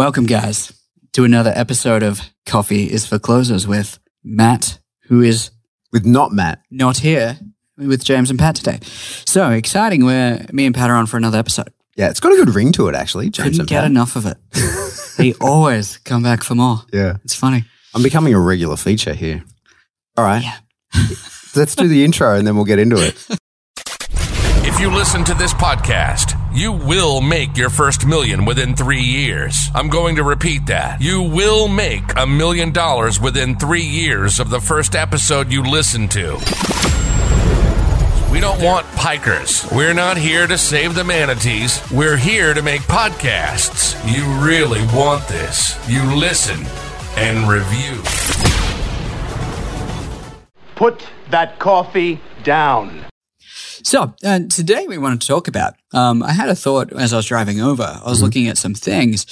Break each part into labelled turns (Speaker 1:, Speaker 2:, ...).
Speaker 1: Welcome, guys, to another episode of Coffee is for Closers with Matt, who is
Speaker 2: With not Matt.
Speaker 1: not here with James and Pat today. So exciting. We're, me and Pat are on for another episode.
Speaker 2: Yeah, it's got a good ring to it, actually. James
Speaker 1: Couldn't
Speaker 2: and
Speaker 1: get
Speaker 2: Pat.
Speaker 1: enough of it. he always come back for more.
Speaker 2: Yeah.
Speaker 1: It's funny.
Speaker 2: I'm becoming a regular feature here. All right.
Speaker 1: Yeah.
Speaker 2: Let's do the intro and then we'll get into it.
Speaker 3: If you listen to this podcast, you will make your first million within three years. I'm going to repeat that. You will make a million dollars within three years of the first episode you listen to. We don't want pikers. We're not here to save the manatees. We're here to make podcasts. You really want this. You listen and review.
Speaker 4: Put that coffee down.
Speaker 1: So uh, today we want to talk about. Um, I had a thought as I was driving over. I was looking at some things,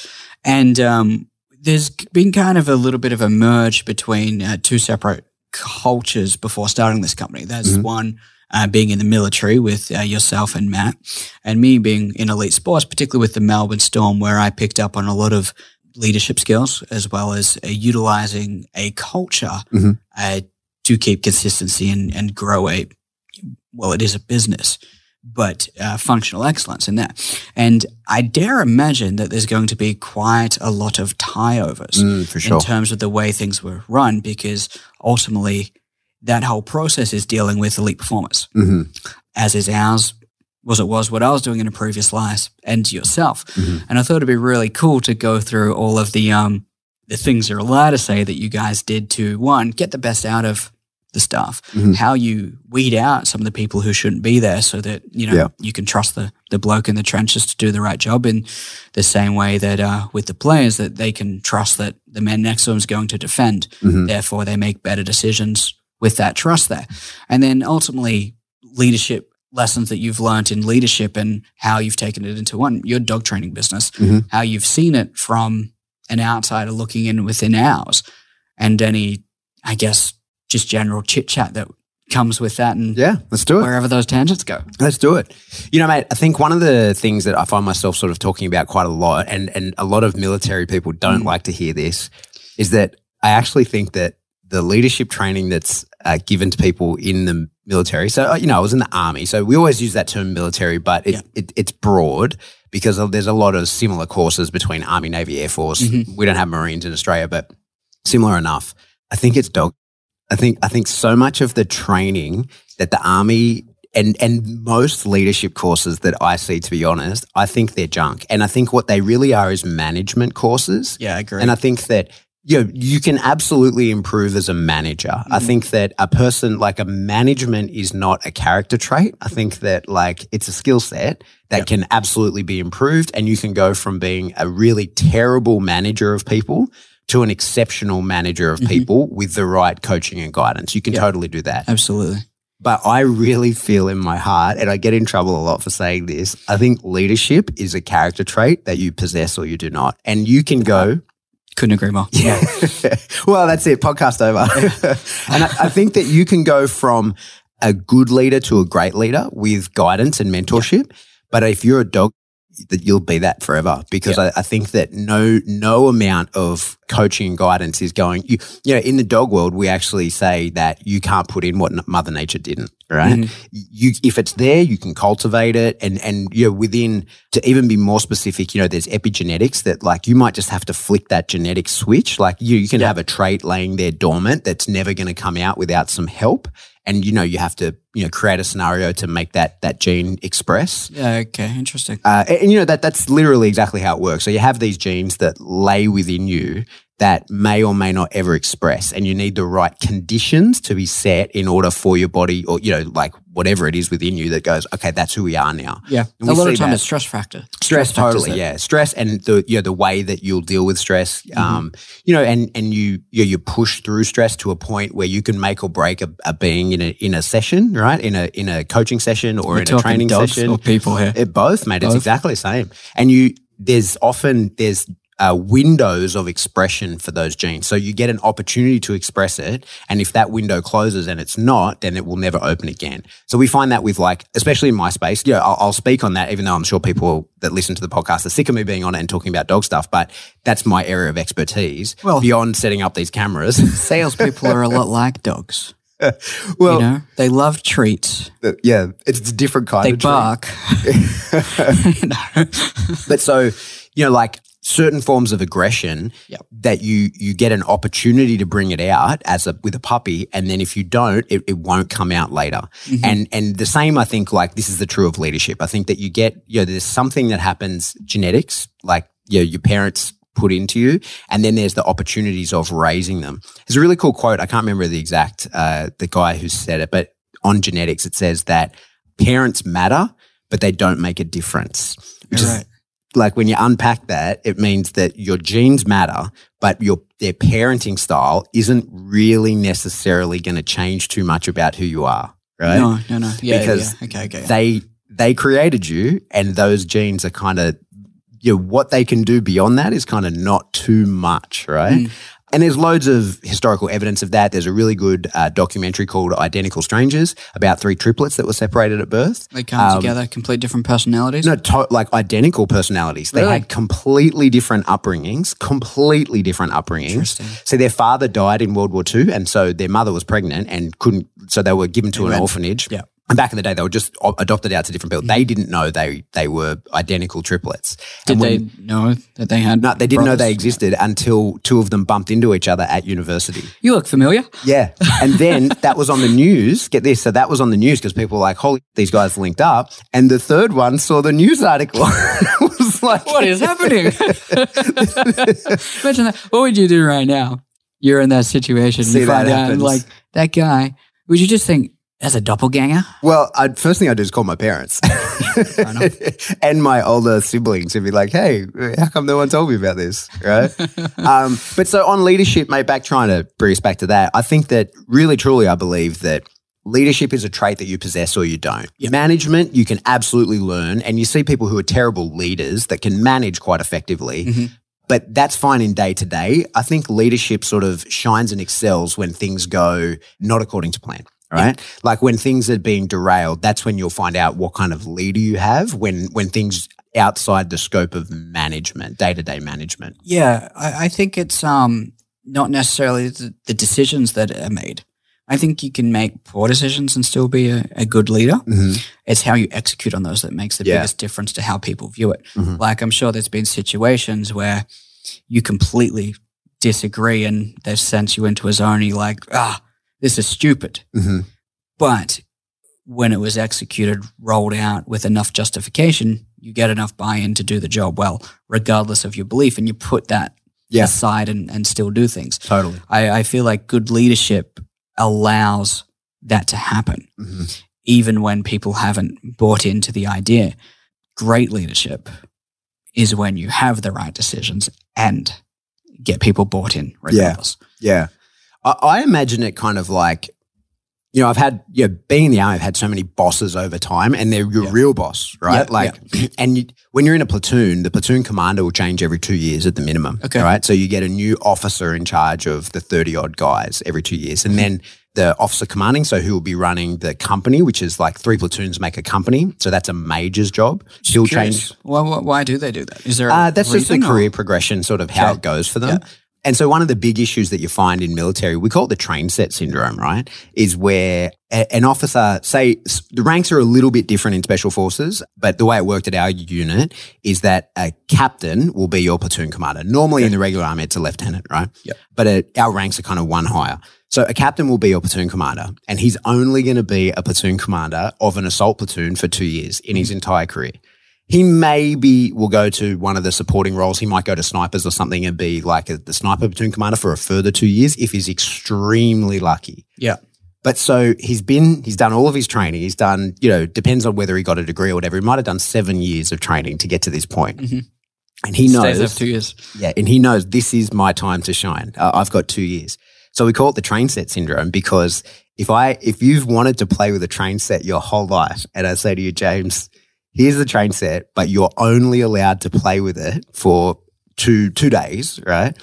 Speaker 1: and um, there's been kind of a little bit of a merge between uh, two separate cultures before starting this company. There's one uh, being in the military with uh, yourself and Matt, and me being in elite sports, particularly with the Melbourne Storm, where I picked up on a lot of leadership skills as well as uh, utilizing a culture
Speaker 2: Mhm.
Speaker 1: uh, to keep consistency and, and grow a well, it is a business, but uh, functional excellence in that. And I dare imagine that there's going to be quite a lot of tie overs
Speaker 2: Mm, sure.
Speaker 1: in terms of the way things were run, because ultimately that whole process is dealing with elite performers,
Speaker 2: hmm
Speaker 1: as is ours. Was it was what I was doing in a previous life, and yourself.
Speaker 2: Mhm.
Speaker 1: And I thought it'd be really cool to go through all of the um the things you're allowed to say that you guys did to one get the best out of the staff,
Speaker 2: Mhm.
Speaker 1: how you weed out some of the people who shouldn't be there, so that you know
Speaker 2: Yeah.
Speaker 1: you can trust the the bloke in the trenches to do the right job in the same way that uh, with the players that they can trust that the man next to them is going to defend.
Speaker 2: Mhm.
Speaker 1: Therefore, they make better decisions with that trust there, and then ultimately leadership lessons that you've learned in leadership and how you've taken it into one your dog training business
Speaker 2: Mhm.
Speaker 1: how you've seen it from an outsider looking in within ours and any i guess just general chit chat that comes with that and
Speaker 2: Yeah, let's do it.
Speaker 1: wherever those tangents go
Speaker 2: Let's do it. You know, mate, I think one of the things that I find myself sort of talking about quite a lot, and, and a lot of military people don't
Speaker 1: Mm.
Speaker 2: like to hear this, is that I actually think that the leadership training that's uh, given to people in the military. So, uh, you know, I was in the army. So we always use that term military, but it,
Speaker 1: Yeah.
Speaker 2: it, it's broad because there's a lot of similar courses between Army, Navy, Air Force.
Speaker 1: Mhm.
Speaker 2: We don't have Marines in Australia, but similar enough. I think it's dog. I think I think so much of the training that the army and and most leadership courses that I see, to be honest, I think they're junk. And I think what they really are is management courses.
Speaker 1: yeah i agree
Speaker 2: And I think that you know, you can absolutely improve as a manager. I
Speaker 1: Mhm.
Speaker 2: think that a person like a management is not a character trait. I think that like it's a skill set that
Speaker 1: Yep.
Speaker 2: can absolutely be improved and you can go from being a really terrible manager of people to an exceptional manager of
Speaker 1: Mhm.
Speaker 2: people with the right coaching and guidance. You can totally do that.
Speaker 1: absolutely
Speaker 2: But I really feel in my heart, and I get in trouble a lot for saying this, I think leadership is a character trait that you possess or you do not. And you can go,
Speaker 1: couldn't agree more
Speaker 2: yeah. well, that's it. Podcast over. and I, I think that you can go from a good leader to a great leader with guidance and mentorship. But if you're a dog, that you'll be that forever because I, I think that no no amount of coaching and guidance is going you you know in the dog world we actually say that you can't put in what mother nature didn't right?
Speaker 1: Mhm.
Speaker 2: you if it's there you can cultivate it and and you know within to even be more specific you know there's epigenetics that like you might just have to flick that genetic switch. Like you you can have a trait laying there dormant that's never going to come out without some help and you know you have to you know create a scenario to make that that gene express
Speaker 1: yeah okay interesting
Speaker 2: uh, and, and, you know that that's literally exactly how it works. So you have these genes that lay within you that may or may not ever express, and you need the right conditions to be set in order for your body, or you know, like whatever it is within you that goes, okay, that's who we are now.
Speaker 1: yeah
Speaker 2: And
Speaker 1: a lot of
Speaker 2: see
Speaker 1: time
Speaker 2: that.
Speaker 1: it's stress factor
Speaker 2: Stress,
Speaker 1: factors
Speaker 2: totally, yeah. Stress and the you know the way that you'll deal with stress,
Speaker 1: Mm-hmm.
Speaker 2: um, you know, and and you you, you push through stress to a point where you can make or break a, a being in a in a session, right? In a in a coaching session or
Speaker 1: We're
Speaker 2: in a training
Speaker 1: dogs
Speaker 2: session
Speaker 1: or people here
Speaker 2: it, both, mate. It's exactly the same. And you, there's often there's uh, windows of expression for those genes. So you get an opportunity to express it. And if that window closes and it's not, then it will never open again. So we find that with like, especially in my space, yeah, I'll, I'll speak on that, even though I'm sure people that listen to the podcast are sick of me being on it and talking about dog stuff, but that's my area of expertise
Speaker 1: Well-
Speaker 2: beyond setting up these cameras.
Speaker 1: Salespeople are a lot like dogs.
Speaker 2: well,
Speaker 1: you know, they love treats.
Speaker 2: yeah, it's a different kind
Speaker 1: They
Speaker 2: of treat.
Speaker 1: bark. you know?
Speaker 2: But so, you know, like certain forms of aggression
Speaker 1: Yep.
Speaker 2: that you you get an opportunity to bring it out as a with a puppy, and then if you don't, it, it won't come out later.
Speaker 1: Mm-hmm.
Speaker 2: And and the same, I think, like this is the true of leadership. I think that you get, you know, there's something that happens genetics, like you know, your parents put into you, and then there's the opportunities of raising them. There's a really cool quote. I can't remember the exact uh, the guy who said it, but on genetics, it says that parents matter, but they don't make a difference. Which is
Speaker 1: Right.
Speaker 2: Like when you unpack that, it means that your genes matter, but your their parenting style isn't really necessarily going to change too much about who you are, right?
Speaker 1: No, no, no. Yeah,
Speaker 2: Because
Speaker 1: yeah. Okay, okay.
Speaker 2: They they created you, and those genes are kind of you know what they can do beyond that is kind of not too much, right?
Speaker 1: Mm.
Speaker 2: And there's loads of historical evidence of that. There's a really good uh, documentary called Identical Strangers about three triplets that were separated at birth.
Speaker 1: They come
Speaker 2: Um,
Speaker 1: together, complete different personalities.
Speaker 2: No, to- like identical personalities. They
Speaker 1: Really?
Speaker 2: had completely different upbringings, completely different upbringings.
Speaker 1: Interesting.
Speaker 2: So their father died in World War II, and so their mother was pregnant and couldn't. So they were given to an
Speaker 1: went-
Speaker 2: orphanage.
Speaker 1: yeah.
Speaker 2: And back in the day, they were just adopted out to different people. They didn't know they they were identical triplets.
Speaker 1: Did
Speaker 2: And
Speaker 1: they know that they had?
Speaker 2: No, they didn't know they existed until two of them bumped into each other at university.
Speaker 1: You look familiar.
Speaker 2: Yeah. And then that was on the news. Get this. So that was on the news because people were like, holy, these guys linked up. And the third one saw the news article. was like,
Speaker 1: What is happening? Imagine that. What would you do right now? You're in that situation.
Speaker 2: See
Speaker 1: you
Speaker 2: that
Speaker 1: out,
Speaker 2: happens.
Speaker 1: like that guy. Would you just think as a doppelganger?
Speaker 2: Well, I'd, first thing I do is call my parents and my older siblings and be like, hey, how come no one told me about this? Right. um, but so on leadership, mate, back trying to bring us back to that, I think that really, truly, I believe that leadership is a trait that you possess or you don't. Your management, you can absolutely learn. And you see people who are terrible leaders that can manage quite effectively. But that's fine in day to day. I think leadership sort of shines and excels when things go not according to plan. Right. Like when things are being derailed, that's when you'll find out what kind of leader you have when when things outside the scope of management, day to day management.
Speaker 1: Yeah, I, I think it's um not necessarily the, the decisions that are made. I think you can make poor decisions and still be a, a good leader. It's how you execute on those that makes the
Speaker 2: Yeah.
Speaker 1: biggest difference to how people view it.
Speaker 2: Mhm.
Speaker 1: Like I'm sure there's been situations where you completely disagree and they've sent you into a zone and you're like, ah, this is stupid.
Speaker 2: Mm-hmm.
Speaker 1: But when it was executed, rolled out with enough justification, you get enough buy-in to do the job well, regardless of your belief, and you put that
Speaker 2: Yeah.
Speaker 1: aside and, and still do things.
Speaker 2: Totally.
Speaker 1: I, I feel like good leadership allows that to happen,
Speaker 2: hmm
Speaker 1: even when people haven't bought into the idea. Great leadership is when you have the right decisions and get people bought in regardless.
Speaker 2: Yeah. I, I imagine it kind of like, you know, I've had, you know, being in the army, I've had so many bosses over time and they're your
Speaker 1: Yeah.
Speaker 2: real boss, right?
Speaker 1: Yeah,
Speaker 2: like, and you, when you're in a platoon, the platoon commander will change every two years at the minimum.
Speaker 1: Okay.
Speaker 2: Right. So you get a new officer in charge of the 30 odd guys every two years. And then the officer commanding, so who will be running the company, which is like three platoons make a company. So that's a major's job. He'll change
Speaker 1: Why, why, do they do that? Is there a
Speaker 2: uh, that's just the
Speaker 1: reason or-
Speaker 2: career progression, sort of how
Speaker 1: Okay.
Speaker 2: it goes for them. And so, one of the big issues that you find in military, we call it the train set syndrome, right? Is where a- an officer, say, the ranks are a little bit different in special forces, but the way it worked at our unit is that a captain will be your platoon commander. Normally in the regular army, it's a lieutenant, right?
Speaker 1: Yep.
Speaker 2: But our ranks are kind of one higher. So a captain will be your platoon commander, and he's only going to be a platoon commander of an assault platoon for two years in his entire career. He maybe will go to one of the supporting roles. He might go to snipers or something and be like a, the sniper platoon commander for a further two years if he's extremely lucky.
Speaker 1: Yeah.
Speaker 2: But so he's been, he's done all of his training. He's done, you know, depends on whether he got a degree or whatever. He might have done seven years of training to get to this point.
Speaker 1: Mhm.
Speaker 2: And he
Speaker 1: Stays
Speaker 2: knows,
Speaker 1: for two years.
Speaker 2: yeah, and he knows this is my time to shine. Uh, I've got two years. So we call it the train set syndrome because if I, if you've wanted to play with a train set your whole life, and I say to you, James, here's the train set, but you're only allowed to play with it for two two days, right?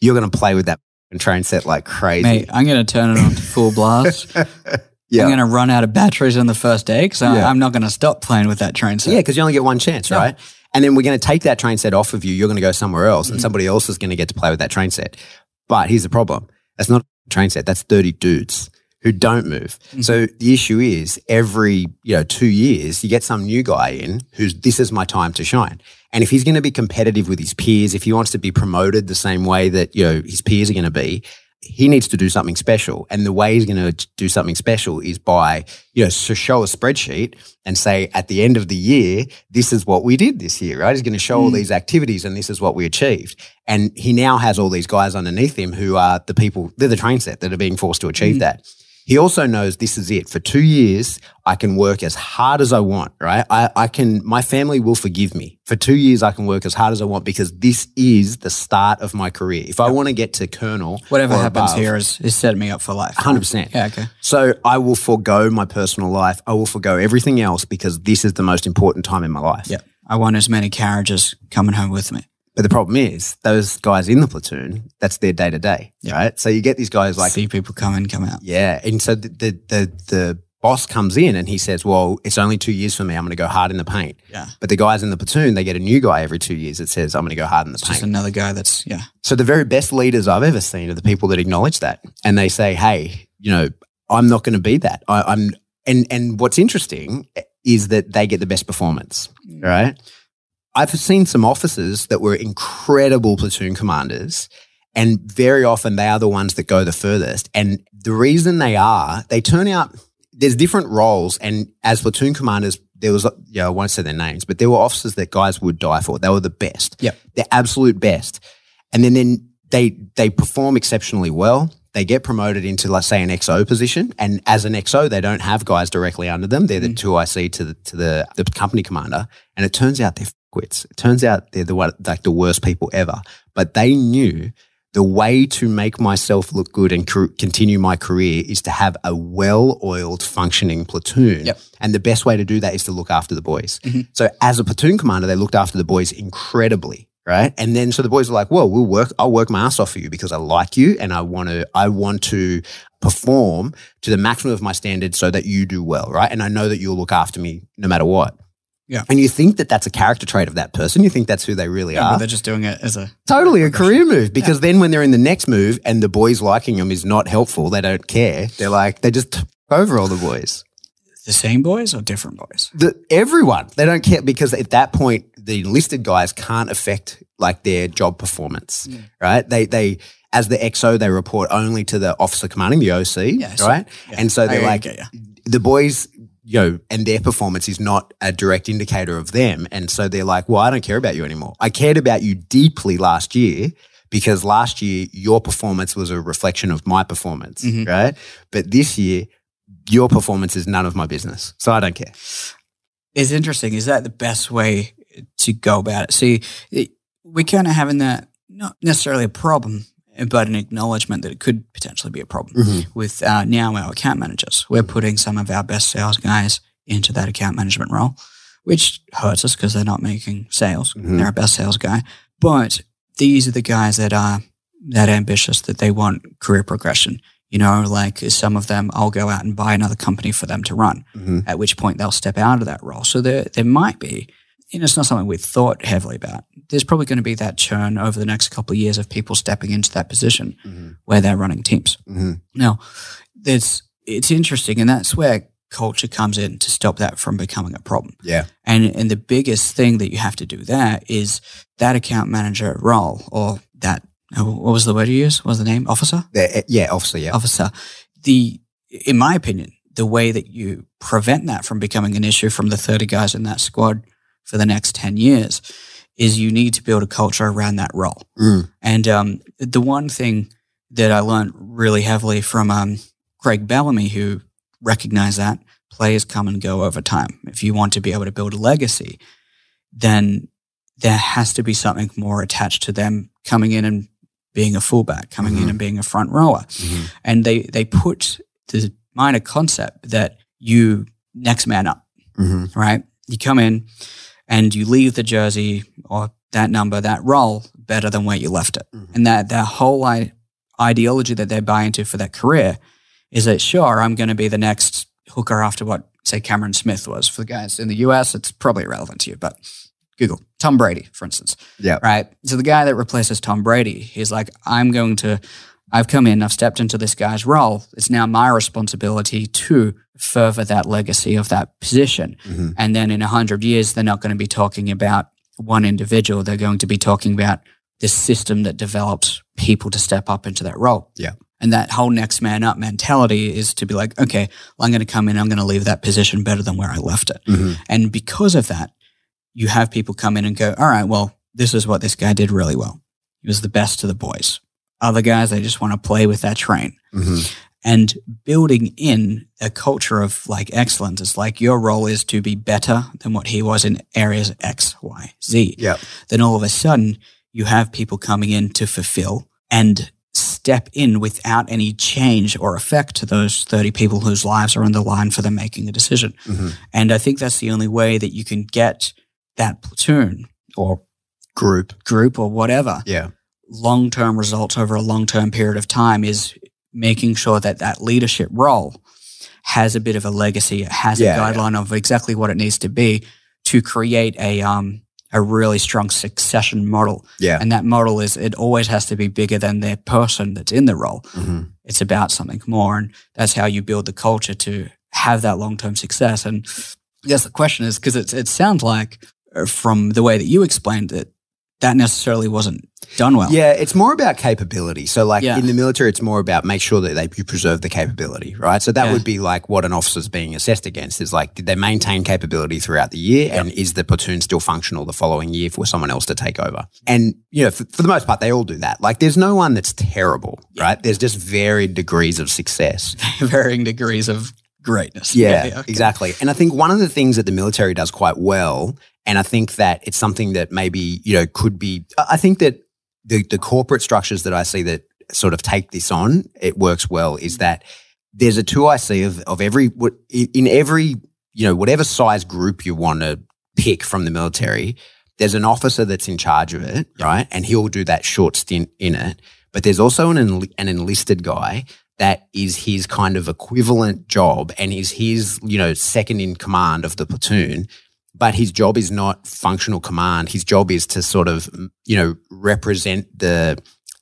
Speaker 2: You're going to play with that train set like crazy.
Speaker 1: Mate, I'm going to turn it on to full blast.
Speaker 2: yeah,
Speaker 1: I'm going to run out of batteries on the first day because
Speaker 2: Yeah.
Speaker 1: I'm not going to stop playing with that train set.
Speaker 2: yeah, because you only get one chance,
Speaker 1: Yeah.
Speaker 2: right? And then we're going to take that train set off of you. You're going to go somewhere else,
Speaker 1: Mm-hmm.
Speaker 2: and somebody else is going to get to play with that train set. But here's the problem: that's not a train set. That's thirty dudes who don't move.
Speaker 1: Mm-hmm.
Speaker 2: So the issue is every you know two years you get some new guy in who's this is my time to shine. And if he's going to be competitive with his peers, if he wants to be promoted the same way that you know his peers are going to be, he needs to do something special. And the way he's going to do something special is by, you know, show a spreadsheet and say at the end of the year, this is what we did this year, right? He's going to show all these activities and this is what we achieved. And he now has all these guys underneath him who are the people, they're the train set that are being forced to achieve that. He also knows this is it. For two years, I can work as hard as I want, right? I, I can, my family will forgive me. For two years, I can work as hard as I want because this is the start of my career. If I want to get to colonel,
Speaker 1: Whatever happens
Speaker 2: above,
Speaker 1: here is, is setting me up for life.
Speaker 2: 100%.
Speaker 1: Yeah, okay.
Speaker 2: So I will forego my personal life. I will forego everything else because this is the most important time in my life.
Speaker 1: Yeah. I want as many carriages coming home with me.
Speaker 2: But the problem is, those guys in the platoon, that's their day to day, right? So you get these guys like,
Speaker 1: See people come in, come out.
Speaker 2: yeah. And so the, the, the, the boss comes in and he says, well, it's only two years for me. I'm going to go hard in the paint.
Speaker 1: Yeah.
Speaker 2: But the guys in the platoon, they get a new guy every two years that says, I'm going to go hard in the
Speaker 1: Just
Speaker 2: paint.
Speaker 1: Just another guy that's, yeah.
Speaker 2: So the very best leaders I've ever seen are the people that acknowledge that, and they say, "Hey, you know, I'm not going to be that. I, I'm." And and what's interesting is that they get the best performance, mm. right? I've seen some officers that were incredible platoon commanders, and very often they are the ones that go the furthest. And the reason they are, they turn out. There's different roles, and as platoon commanders, there was, yeah, I won't say their names, but there were officers that guys would die for. They were the best.
Speaker 1: Yep.
Speaker 2: The absolute best and then then they they perform exceptionally well. They get promoted into, let's say, an XO position, and as an XO, they don't have guys directly under them. They're the mm. two IC to the to the, the company commander, and it turns out they're quits. It turns out they're the like the worst people ever. But they knew the way to make myself look good and continue my career is to have a well-oiled, functioning platoon.
Speaker 1: Yep.
Speaker 2: And the best way to do that is to look after the boys. Mm-hmm. So as a platoon commander, they looked after the boys incredibly, right? And then so the boys are like, "Well, we'll work. I'll work my ass off for you because I like you and I want to. I want to perform to the maximum of my standards so that you do well, right? And I know that you'll look after me no matter what."
Speaker 1: Yeah.
Speaker 2: And you think that that's a character trait of that person. You think that's who they really
Speaker 1: Yeah,
Speaker 2: are.
Speaker 1: but they're just doing it as a,
Speaker 2: Totally a career move because then when they're in the next move and the boys liking them is not helpful, they don't care. They're like, they just t- over all the boys.
Speaker 1: the same boys or different boys.
Speaker 2: The, everyone, they don't care because at that point, the enlisted guys can't affect like their job performance, mm. right? They, they, as the XO, they report only to the officer commanding the OC,
Speaker 1: Yeah, so-
Speaker 2: right?
Speaker 1: yeah.
Speaker 2: And so they're
Speaker 1: I
Speaker 2: like, the boys, you know, and their performance is not a direct indicator of them. And so they're like, well, I don't care about you anymore. I cared about you deeply last year because last year your performance was a reflection of my performance,
Speaker 1: Mhm.
Speaker 2: right? But this year, your performance is none of my business. So I don't care.
Speaker 1: It's interesting. Is that the best way to go about it? See, it, we're kind of having that, not necessarily a problem, but an acknowledgement that it could potentially be a problem
Speaker 2: Mm-hmm.
Speaker 1: with uh, now our account managers. We're putting some of our best sales guys into that account management role, which hurts us because they're not making sales.
Speaker 2: Mhm.
Speaker 1: They're our best sales guy. But these are the guys that are that ambitious that they want career progression. You know, like some of them, I'll go out and buy another company for them to run
Speaker 2: Mm-hmm.
Speaker 1: at which point they'll step out of that role. So there, there might be, know, it's not something we've thought heavily about. There's probably going to be that churn over the next couple of years of people stepping into that position
Speaker 2: Mhm.
Speaker 1: where they're running teams.
Speaker 2: Mhm.
Speaker 1: Now, there's, it's interesting, and that's where culture comes in to stop that from becoming a problem.
Speaker 2: Yeah.
Speaker 1: And and the biggest thing that you have to do there is that account manager role or that oh, what was the word you used? What was the name? Officer?
Speaker 2: They're- yeah, officer, yeah.
Speaker 1: officer. The, in my opinion, the way that you prevent that from becoming an issue from the 30 guys in that squad for the next 10 years is you need to build a culture around that role.
Speaker 2: Mm.
Speaker 1: And um, the one thing that I learned really heavily from um, Craig Bellamy, who recognized that players come and go over time. If you want to be able to build a legacy, then there has to be something more attached to them coming in and being a fullback, coming in
Speaker 2: Mhm.
Speaker 1: and being a front rower.
Speaker 2: Mhm.
Speaker 1: And they, they put the minor concept that you next man up
Speaker 2: Mhm.
Speaker 1: right? You come in and you leave the jersey or that number, that role better than where you left it. Mm-hmm. And that that whole I- ideology that they buy into for that career is that sure, I'm going to be the next hooker after what say Cameron Smith was for the guys in the US. It's probably irrelevant to you, but Google Tom Brady, for instance.
Speaker 2: Yeah.
Speaker 1: Right. So the guy that replaces Tom Brady, he's like, I'm going to. I've come in, I've stepped into this guy's role. It's now my responsibility to further that legacy of that position.
Speaker 2: Mm-hmm.
Speaker 1: And then in 100 years, they're not going to be talking about one individual. They're going to be talking about this system that developed people to step up into that role.
Speaker 2: Yeah.
Speaker 1: And that whole next man up mentality is to be like, okay, well, I'm going to come in, I'm going to leave that position better than where I left it.
Speaker 2: Mhm.
Speaker 1: And because of that, you have people come in and go, all right, well, this is what this guy did really well. He was the best to the boys. Other guys, they just want to play with that train.
Speaker 2: Mhm.
Speaker 1: And building in a culture of like excellence It's like your role is to be better than what he was in areas X, Y, Z.
Speaker 2: Yeah.
Speaker 1: Then all of a sudden, you have people coming in to fulfill and step in without any change or effect to those 30 people whose lives are on the line for them making a decision.
Speaker 2: Mhm.
Speaker 1: And I think that's the only way that you can get that platoon or
Speaker 2: Group.
Speaker 1: group or whatever
Speaker 2: Yeah.
Speaker 1: Long term results over a long term period of time is making sure that that leadership role has a bit of a legacy, it has
Speaker 2: Yeah,
Speaker 1: a guideline of exactly what it needs to be to create a um a really strong succession model.
Speaker 2: Yeah.
Speaker 1: And that model is it always has to be bigger than the person that's in the role.
Speaker 2: Mhm.
Speaker 1: It's about something more. And that's how you build the culture to have that long term success. And I guess the question is because it sounds like uh, from the way that you explained it, that necessarily wasn't done well.
Speaker 2: Yeah, it's more about capability. So, like
Speaker 1: Yeah.
Speaker 2: in the military, it's more about make sure that they you preserve the capability, right? So that
Speaker 1: Yeah.
Speaker 2: would be like what an officer's being assessed against is like, did they maintain capability throughout the year, and is the platoon still functional the following year for someone else to take over? And you know, for, for the most part, they all do that. Like, there's no one that's terrible, right? There's just varied degrees of success.
Speaker 1: varying degrees of greatness.
Speaker 2: Yeah,
Speaker 1: okay.
Speaker 2: exactly. And I think one of the things that the military does quite well, and I think that it's something that maybe, you know, could be, I think that the, the corporate structures that I see that sort of take this on, it works well, is mm-hmm. that there's a two IC of, of every, in every, you know, whatever size group you want to pick from the military, there's an officer that's in charge of it, right? And he'll do that short stint in it. But there's also an, enli- an enlisted guy that is his kind of equivalent job and is his, you know, second in command of the platoon. But his job is not functional command. His job is to sort of, you know, represent the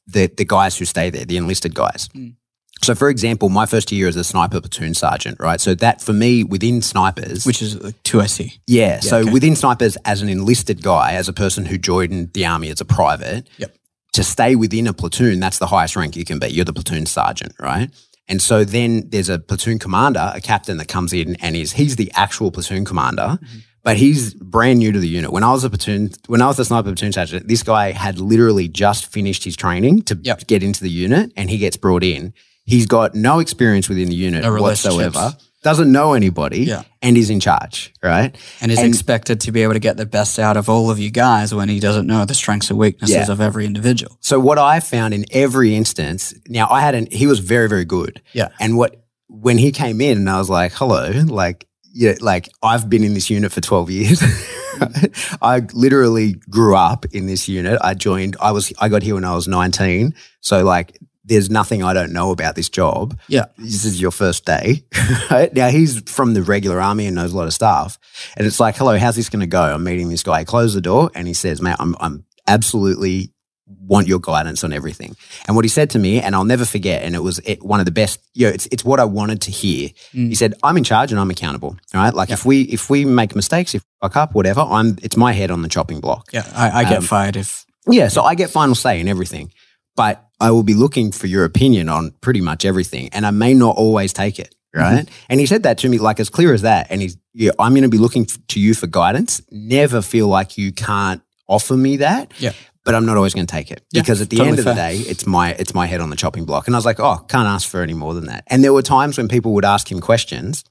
Speaker 2: the, the guys who stay there, the enlisted guys.
Speaker 1: Mm.
Speaker 2: So, for example, my first year as a sniper platoon sergeant, right? So that for me within snipers,
Speaker 1: Which is like 2SC.
Speaker 2: yeah. So
Speaker 1: okay.
Speaker 2: within snipers, as an enlisted guy, as a person who joined the army as a private,
Speaker 1: Yep.
Speaker 2: To stay within a platoon, that's the highest rank you can be. You're the platoon sergeant, right? And so then there's a platoon commander, a captain that comes in and is he's the actual platoon commander,
Speaker 1: Mm-hmm.
Speaker 2: but he's brand new to the unit. When I was a platoon, when I was a sniper platoon sergeant, this guy had literally just finished his training to
Speaker 1: Yep.
Speaker 2: get into the unit, and he gets brought in. He's got no experience within the unit
Speaker 1: No
Speaker 2: whatsoever. Doesn't know anybody,
Speaker 1: Yeah.
Speaker 2: and is in charge, right?
Speaker 1: And is
Speaker 2: And-
Speaker 1: expected to be able to get the best out of all of you guys when he doesn't know the strengths and weaknesses
Speaker 2: Yeah.
Speaker 1: of every individual.
Speaker 2: So what I found in every instance, now I had an he was very very good.
Speaker 1: Yeah.
Speaker 2: And what when he came in and I was like, "Hello," like yeah, like I've been in this unit for 12 years. I literally grew up in this unit. I joined I was I got here when I was 19. So like there's nothing I don't know about this job.
Speaker 1: Yeah.
Speaker 2: This is your first day. Right? Now he's from the regular army and knows a lot of stuff. And it's like, hello, how's this going to go? I'm meeting this guy. He closed the door and he says, mate, I'm, I'm absolutely want your guidance on everything. And what he said to me, and I'll never forget, and it was it, one of the best, you know, it's, it's what I wanted to hear.
Speaker 1: Mm.
Speaker 2: He said, I'm in charge and I'm accountable. right? Like if we, if we make mistakes, if fuck up, whatever, I'm, it's my head on the chopping block.
Speaker 1: Yeah, I, I get
Speaker 2: Um,
Speaker 1: fired if
Speaker 2: Yeah, so I get final say in everything, but I will be looking for your opinion on pretty much everything, and I may not always take it. Mm-hmm. Right, and he said that to me like as clear as that. And he's, yeah, I'm going to be looking f- to you for guidance. Never feel like you can't offer me that.
Speaker 1: Yeah.
Speaker 2: but I'm not always going to take it
Speaker 1: Yeah,
Speaker 2: because at the
Speaker 1: totally
Speaker 2: end of the day, it's my it's my head on the chopping block. And I was like, oh, can't ask for any more than that. And there were times when people would ask him questions.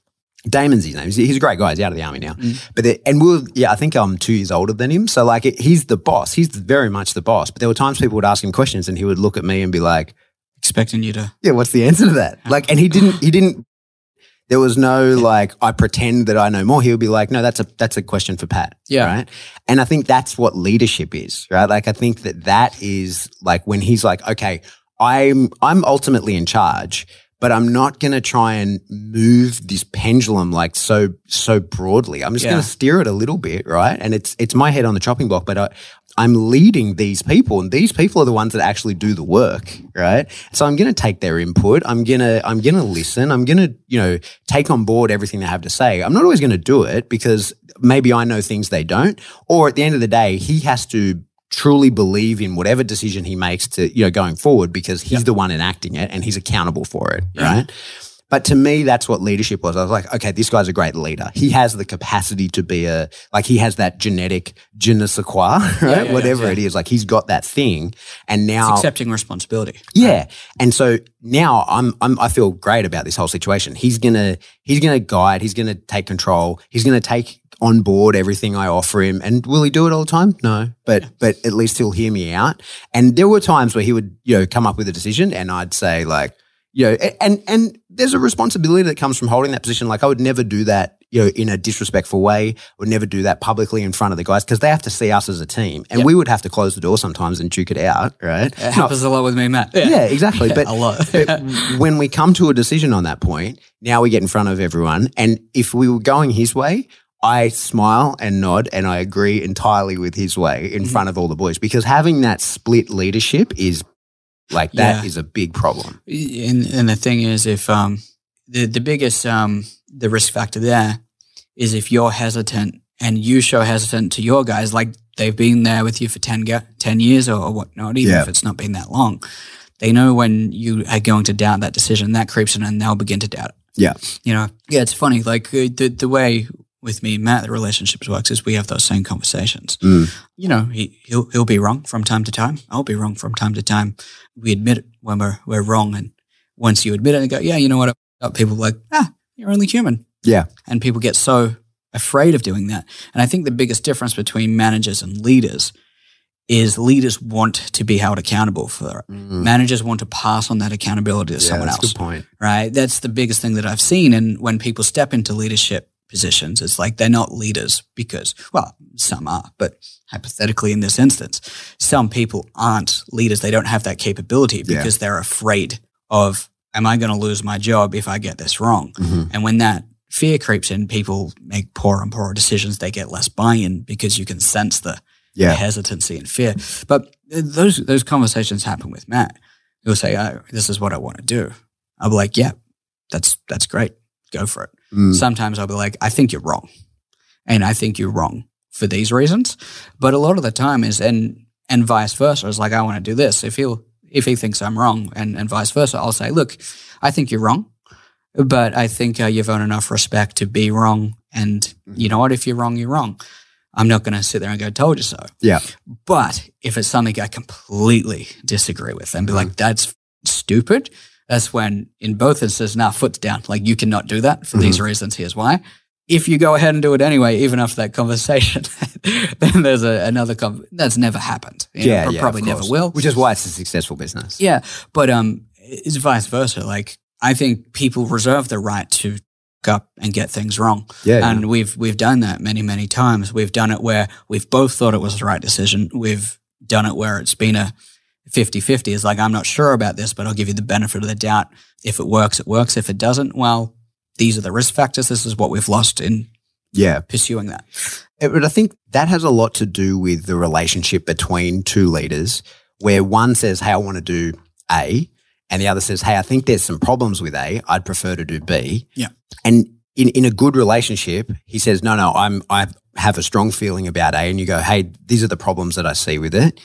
Speaker 2: Damon's his name. He's, a great guy. He's out of the army now. Mm. But the, and we'll yeah, I think I'm two years older than him. So like he's the boss. He's very much the boss. But there were times people would ask him questions, and he would look at me and be like,
Speaker 1: expecting you to
Speaker 2: "Yeah, what's the answer to that?" Like, and he didn't he didn't There was no like I pretend that I know more. He would be like, no, that's a that's a question for Pat.
Speaker 1: Yeah.
Speaker 2: Right. And I think that's what leadership is, right? Like I think that that is like when he's like, okay, I'm I'm ultimately in charge, but I'm not going to try and move this pendulum like so so broadly. I'm just
Speaker 1: Yeah.
Speaker 2: going to steer it a little bit, right? And it's it's my head on the chopping block, but I, I'm leading these people, and these people are the ones that actually do the work, right? So I'm going to take their input. I'm gonna I'm gonna listen. I'm gonna you know take on board everything they have to say. I'm not always going to do it because maybe I know things they don't, or at the end of the day, he has to truly believe in whatever decision he makes to you know going forward because he's the one enacting it and he's accountable for it, right? But to me, that's what leadership was. I was like, okay, this guy's a great leader. He has the capacity to be a, like, he has that genetic je ne sais quoi, right?
Speaker 1: yeah,
Speaker 2: Whatever
Speaker 1: yeah.
Speaker 2: it is. Like, he's got that thing. And now,
Speaker 1: It's accepting responsibility.
Speaker 2: yeah. And so now I'm, I'm, I feel great about this whole situation. He's going to, he's going to guide, he's going to take control, he's going to take on board everything I offer him. And will he do it all the time? No, but, but at least he'll hear me out. And there were times where he would, you know, come up with a decision and I'd say like, you know, and, and there's a responsibility that comes from holding that position. Like I would never do that, you know, in a disrespectful way. I would never do that publicly in front of the guys because they have to see us as a team and we would have to close the door sometimes and duke it out. Right.
Speaker 1: It happens a lot with me, Matt.
Speaker 2: Yeah, exactly. But,
Speaker 1: a lot.
Speaker 2: but when we come to a decision on that point, now we get in front of everyone. And if we were going his way, I smile and nod and I agree entirely with his way
Speaker 1: Mm-hmm.
Speaker 2: in front of all the boys because having that split leadership is like that is
Speaker 1: Yeah.
Speaker 2: a big problem.
Speaker 1: and, and the thing is, if um, the the biggest um, the risk factor there is if you're hesitant and you show hesitant to your guys, like they've been there with you for 10, 10 years or, or whatnot, even
Speaker 2: Yeah.
Speaker 1: if it's not been that long, they know when you are going to doubt that decision, that creeps in and they'll begin to doubt it.
Speaker 2: Yeah.
Speaker 1: You know, yeah, it's funny. Like uh, the the way with me and Matt, the relationships works is we have those same conversations.
Speaker 2: Mm.
Speaker 1: You know, he he'll he'll be wrong from time to time. I'll be wrong from time to time. We admit it when we're we're wrong, and once you admit it and go, yeah, you know what? People are like, ah, you're only human,
Speaker 2: Yeah.
Speaker 1: and people get so afraid of doing that. And I think the biggest difference between managers and leaders is leaders want to be held accountable for it. Managers want to pass on that accountability to
Speaker 2: Mm. Yeah,
Speaker 1: someone else
Speaker 2: good point.
Speaker 1: right? That's the biggest thing that I've seen. And when people step into leadership positions, it's like they're not leaders because, well, some are, but hypothetically in this instance, some people aren't leaders. They don't have that capability
Speaker 2: Yeah.
Speaker 1: because they're afraid of, am I going to lose my job if I get this wrong?
Speaker 2: Mhm.
Speaker 1: And when that fear creeps in, people make poorer and poorer decisions. They get less buy-in because you can sense the, the hesitancy and fear. But those those conversations happen with Matt. He'll say, oh, "This is what I want to do." I'll be like, "Yeah, that's that's great. Go for it."
Speaker 2: Mm.
Speaker 1: Sometimes I'll be like, "I think you're wrong," and I think you're wrong for these reasons. But a lot of the time is and and vice versa. It's like I want to do this. If he if he thinks I'm wrong, and and vice versa, I'll say, "Look, I think you're wrong." But I think uh, you've earned enough respect to be wrong. And you know what? If you're wrong, you're wrong. I'm not going to sit there and go, told you so.
Speaker 2: Yeah.
Speaker 1: But if it's something I completely disagree with and be like, that's stupid, that's when, in both instances, now foot's down. Like, you cannot do that for these reasons. Here's why. If you go ahead and do it anyway, even after that conversation, then there's a, another con- that's never happened. You know,
Speaker 2: Yeah,
Speaker 1: pro-
Speaker 2: yeah,
Speaker 1: probably never will.
Speaker 2: Which is why it's a successful business.
Speaker 1: Yeah, but um, it's vice versa. Like I think people reserve the right to fuck up and get things wrong,
Speaker 2: Yeah, yeah.
Speaker 1: and we've we've done that many many times. We've done it where we've both thought it was the right decision. We've done it where it's been a 50-50. It's like I'm not sure about this, but I'll give you the benefit of the doubt. If it works, it works. If it doesn't, well, these are the risk factors. This is what we've lost in
Speaker 2: Yeah.
Speaker 1: pursuing that.
Speaker 2: Uh, But I think that has a lot to do with the relationship between two leaders, where one says, Hey, I want to do A, and the other says, Hey, I think there's some problems with A. I'd prefer to do B.
Speaker 1: Yeah.
Speaker 2: And in, in a good relationship, he says, No, no, I'm I have a strong feeling about A, and you go, Hey, these are the problems that I see with it.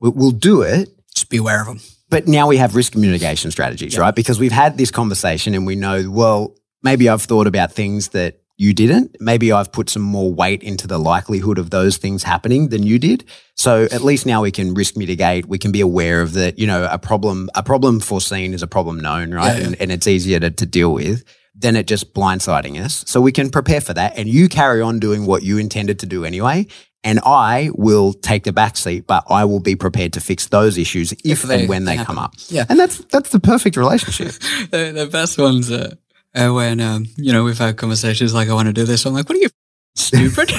Speaker 2: We'll, we'll do it.
Speaker 1: Just be aware of them.
Speaker 2: But now we have risk mitigation strategies, right? Because we've had this conversation and we know, well, maybe I've thought about things that you didn't. Maybe I've put some more weight into the likelihood of those things happening than you did. So at least now we can risk mitigate. We can be aware of that, you know, a problem, a problem foreseen is a problem known, right?
Speaker 1: Yeah, yeah.
Speaker 2: And, and it's easier to, to deal with than it just blindsiding us. So we can prepare for that. And you carry on doing what you intended to do anyway. And I will take the back seat, but I will be prepared to fix those issues if,
Speaker 1: they-
Speaker 2: and when
Speaker 1: they
Speaker 2: they come up.
Speaker 1: Yeah.
Speaker 2: And that's that's the perfect relationship.
Speaker 1: the, the best ones are, And when, um, you know, we've had conversations like, I want to do this. I'm like, what are you, stupid?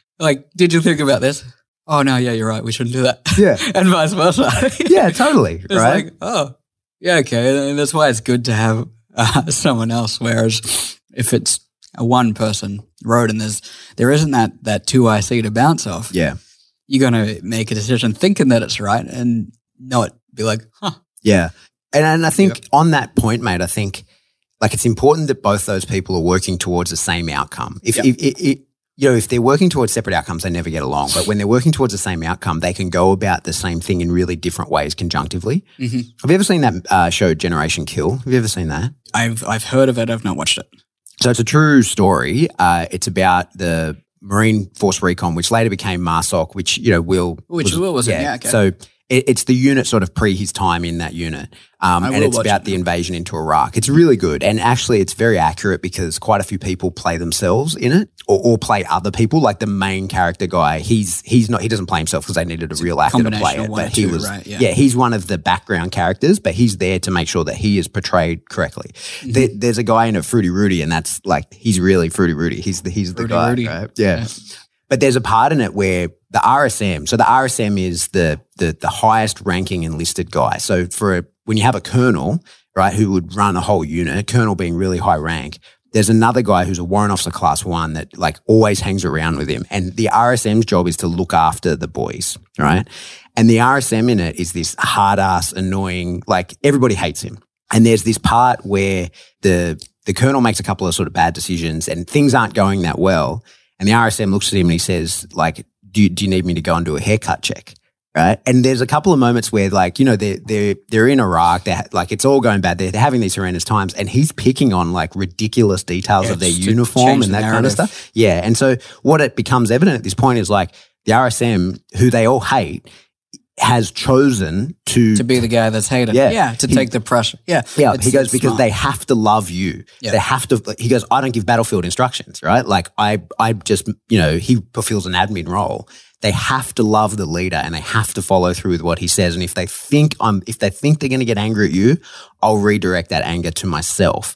Speaker 1: like, did you think about this? Oh, no, yeah, you're right. We shouldn't do that.
Speaker 2: yeah.
Speaker 1: and vice versa.
Speaker 2: Yeah, totally.
Speaker 1: It's
Speaker 2: right.
Speaker 1: like, oh, yeah, okay. And that's why it's good to have uh, someone else. Whereas if it's a one person road and there's, there isn't that, that two IC to bounce off,
Speaker 2: yeah.
Speaker 1: you're going to make a decision thinking that it's right and not be like, huh,
Speaker 2: Yeah. And, and I think on that point, mate, I think like it's important that both those people are working towards the same outcome. If,
Speaker 1: Yep.
Speaker 2: if, if, if you know, if they're working towards separate outcomes, they never get along. But when they're working towards the same outcome, they can go about the same thing in really different ways conjunctively.
Speaker 1: Mhm.
Speaker 2: Have you ever seen that uh, show Generation Kill? Have you ever seen that?
Speaker 1: I've, I've heard of it. I've not watched it.
Speaker 2: So it's a true story. Uh, it's about the Marine Force Recon, which later became MARSOC, which you know Will
Speaker 1: Which Will was in, yeah, okay.
Speaker 2: So it, it's the unit sort of pre his time in that unit, um, and it's about
Speaker 1: it.
Speaker 2: the invasion into Iraq. It's really good, and actually, it's very accurate because quite a few people play themselves in it, or, or play other people. Like the main character guy, he's he's not he doesn't play himself because they needed a real actor to play it, but he
Speaker 1: two,
Speaker 2: was
Speaker 1: right, yeah.
Speaker 2: yeah he's one of the background characters, but he's there to make sure that he is portrayed correctly.
Speaker 1: Mm-hmm.
Speaker 2: There, there's a guy in a Fruity Rudy, and that's like he's really Fruity Rudy. He's the he's the
Speaker 1: Fruity
Speaker 2: guy,
Speaker 1: Rudy.
Speaker 2: right? Yeah. But there's a part in it where the RSM, so the RSM is the the the highest ranking enlisted guy. So for a, when you have a colonel, right, who would run a whole unit, colonel being really high rank, there's another guy who's a warrant officer class one that like always hangs around with him. And the RSM's job is to look after the boys, right? And the RSM in it is this hard ass, annoying, like everybody hates him. And there's this part where the the colonel makes a couple of sort of bad decisions and things aren't going that well. And the RSM looks at him and he says, like, do you, do you need me to go and do a haircut check? Right. And there's a couple of moments where like, you know, they're, they're, they're in Iraq. They're like, it's all going bad. They're, they're having these horrendous times and he's picking on like ridiculous details
Speaker 1: Yeah,
Speaker 2: of their uniform and that kind of stuff. Yeah. And so what it becomes evident at this point is like the RSM, who they all hate, has chosen to
Speaker 1: To be the guy that's hated.
Speaker 2: Yeah.
Speaker 1: Yeah. to
Speaker 2: He-
Speaker 1: take the pressure. Yeah.
Speaker 2: yeah,
Speaker 1: It's-
Speaker 2: he goes because
Speaker 1: smart.
Speaker 2: they have to love you.
Speaker 1: Yeah.
Speaker 2: They have to. He goes, I don't give battlefield instructions, right? Like I, I just, you know, he fulfills an admin role. They have to love the leader and they have to follow through with what he says. And if they think I'm, if they think they're going to get angry at you, I'll redirect that anger to myself.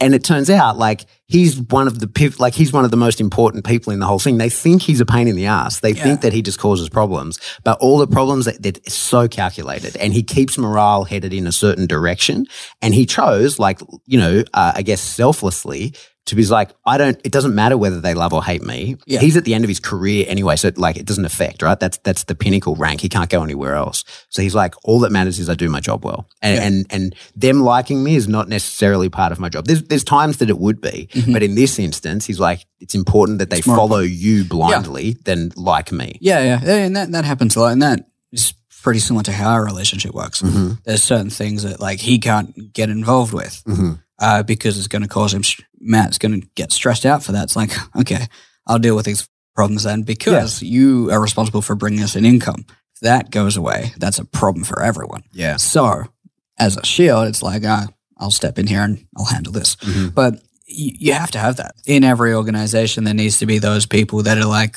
Speaker 2: And it turns out like he's one of the piv- like he's one of the most important people in the whole thing. They think he's a pain in the ass. They think that he just causes problems, but all the problems that is so calculated, and he keeps morale headed in a certain direction. And he chose, like you know, uh, I guess selflessly, to be like, I don't. It doesn't matter whether they love or hate me.
Speaker 1: Yeah.
Speaker 2: He's at the end of his career anyway, so like it doesn't affect, right? That's that's the pinnacle rank. He can't go anywhere else. So he's like, all that matters is I do my job well, and and, and them liking me is not necessarily part of my job. There's there's times that it would be, but in this instance, he's like, it's important that they
Speaker 1: Mm-hmm.
Speaker 2: follow you blindly than like me.
Speaker 1: Yeah, yeah, Yeah, and that that happens a lot, and that is pretty similar to how our relationship works.
Speaker 2: Mm-hmm.
Speaker 1: There's certain things that like he can't get involved with
Speaker 2: Mm-hmm.
Speaker 1: uh, because it's going to cause him. Matt's going to get stressed out for that. It's like, okay, I'll deal with these problems then because you are responsible for bringing us an income. If that goes away, that's a problem for everyone.
Speaker 2: Yeah.
Speaker 1: So, as a shield, it's like, uh, I'll step in here and I'll handle this.
Speaker 2: Mm-hmm.
Speaker 1: But you, you have to have that in every organization. There needs to be those people that are like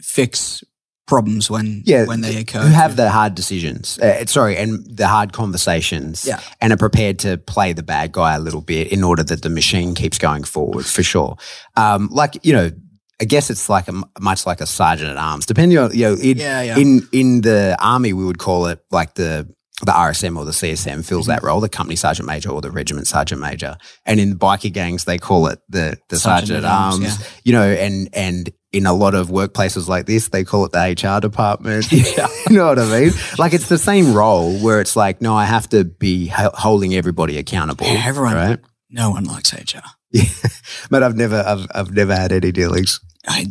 Speaker 1: fix problems when
Speaker 2: yeah,
Speaker 1: when they occur.
Speaker 2: Who have the hard decisions, uh, sorry, and the hard conversations,
Speaker 1: Yeah.
Speaker 2: and are prepared to play the bad guy a little bit in order that the machine keeps going forward for sure. Um, like you know, I guess it's like a much like a sergeant at arms, depending on you know, in,
Speaker 1: Yeah, yeah.
Speaker 2: in in the army we would call it like the the RSM or the CSM fills that
Speaker 1: Mm-hmm.
Speaker 2: role, the company sergeant major or the regiment sergeant major, and in the bikie gangs they call it the the
Speaker 1: Sergeant
Speaker 2: sergeant,
Speaker 1: at
Speaker 2: at
Speaker 1: arms,
Speaker 2: arms.
Speaker 1: yeah.
Speaker 2: You know, and and in a lot of workplaces like this, they call it the HR department. Yeah. you know what I mean? Like it's the same role where it's like, no, I have to be ho- holding everybody accountable.
Speaker 1: Yeah, everyone-
Speaker 2: right?
Speaker 1: no one likes HR. Yeah.
Speaker 2: But I've never, I've, I've never had any dealings.
Speaker 1: I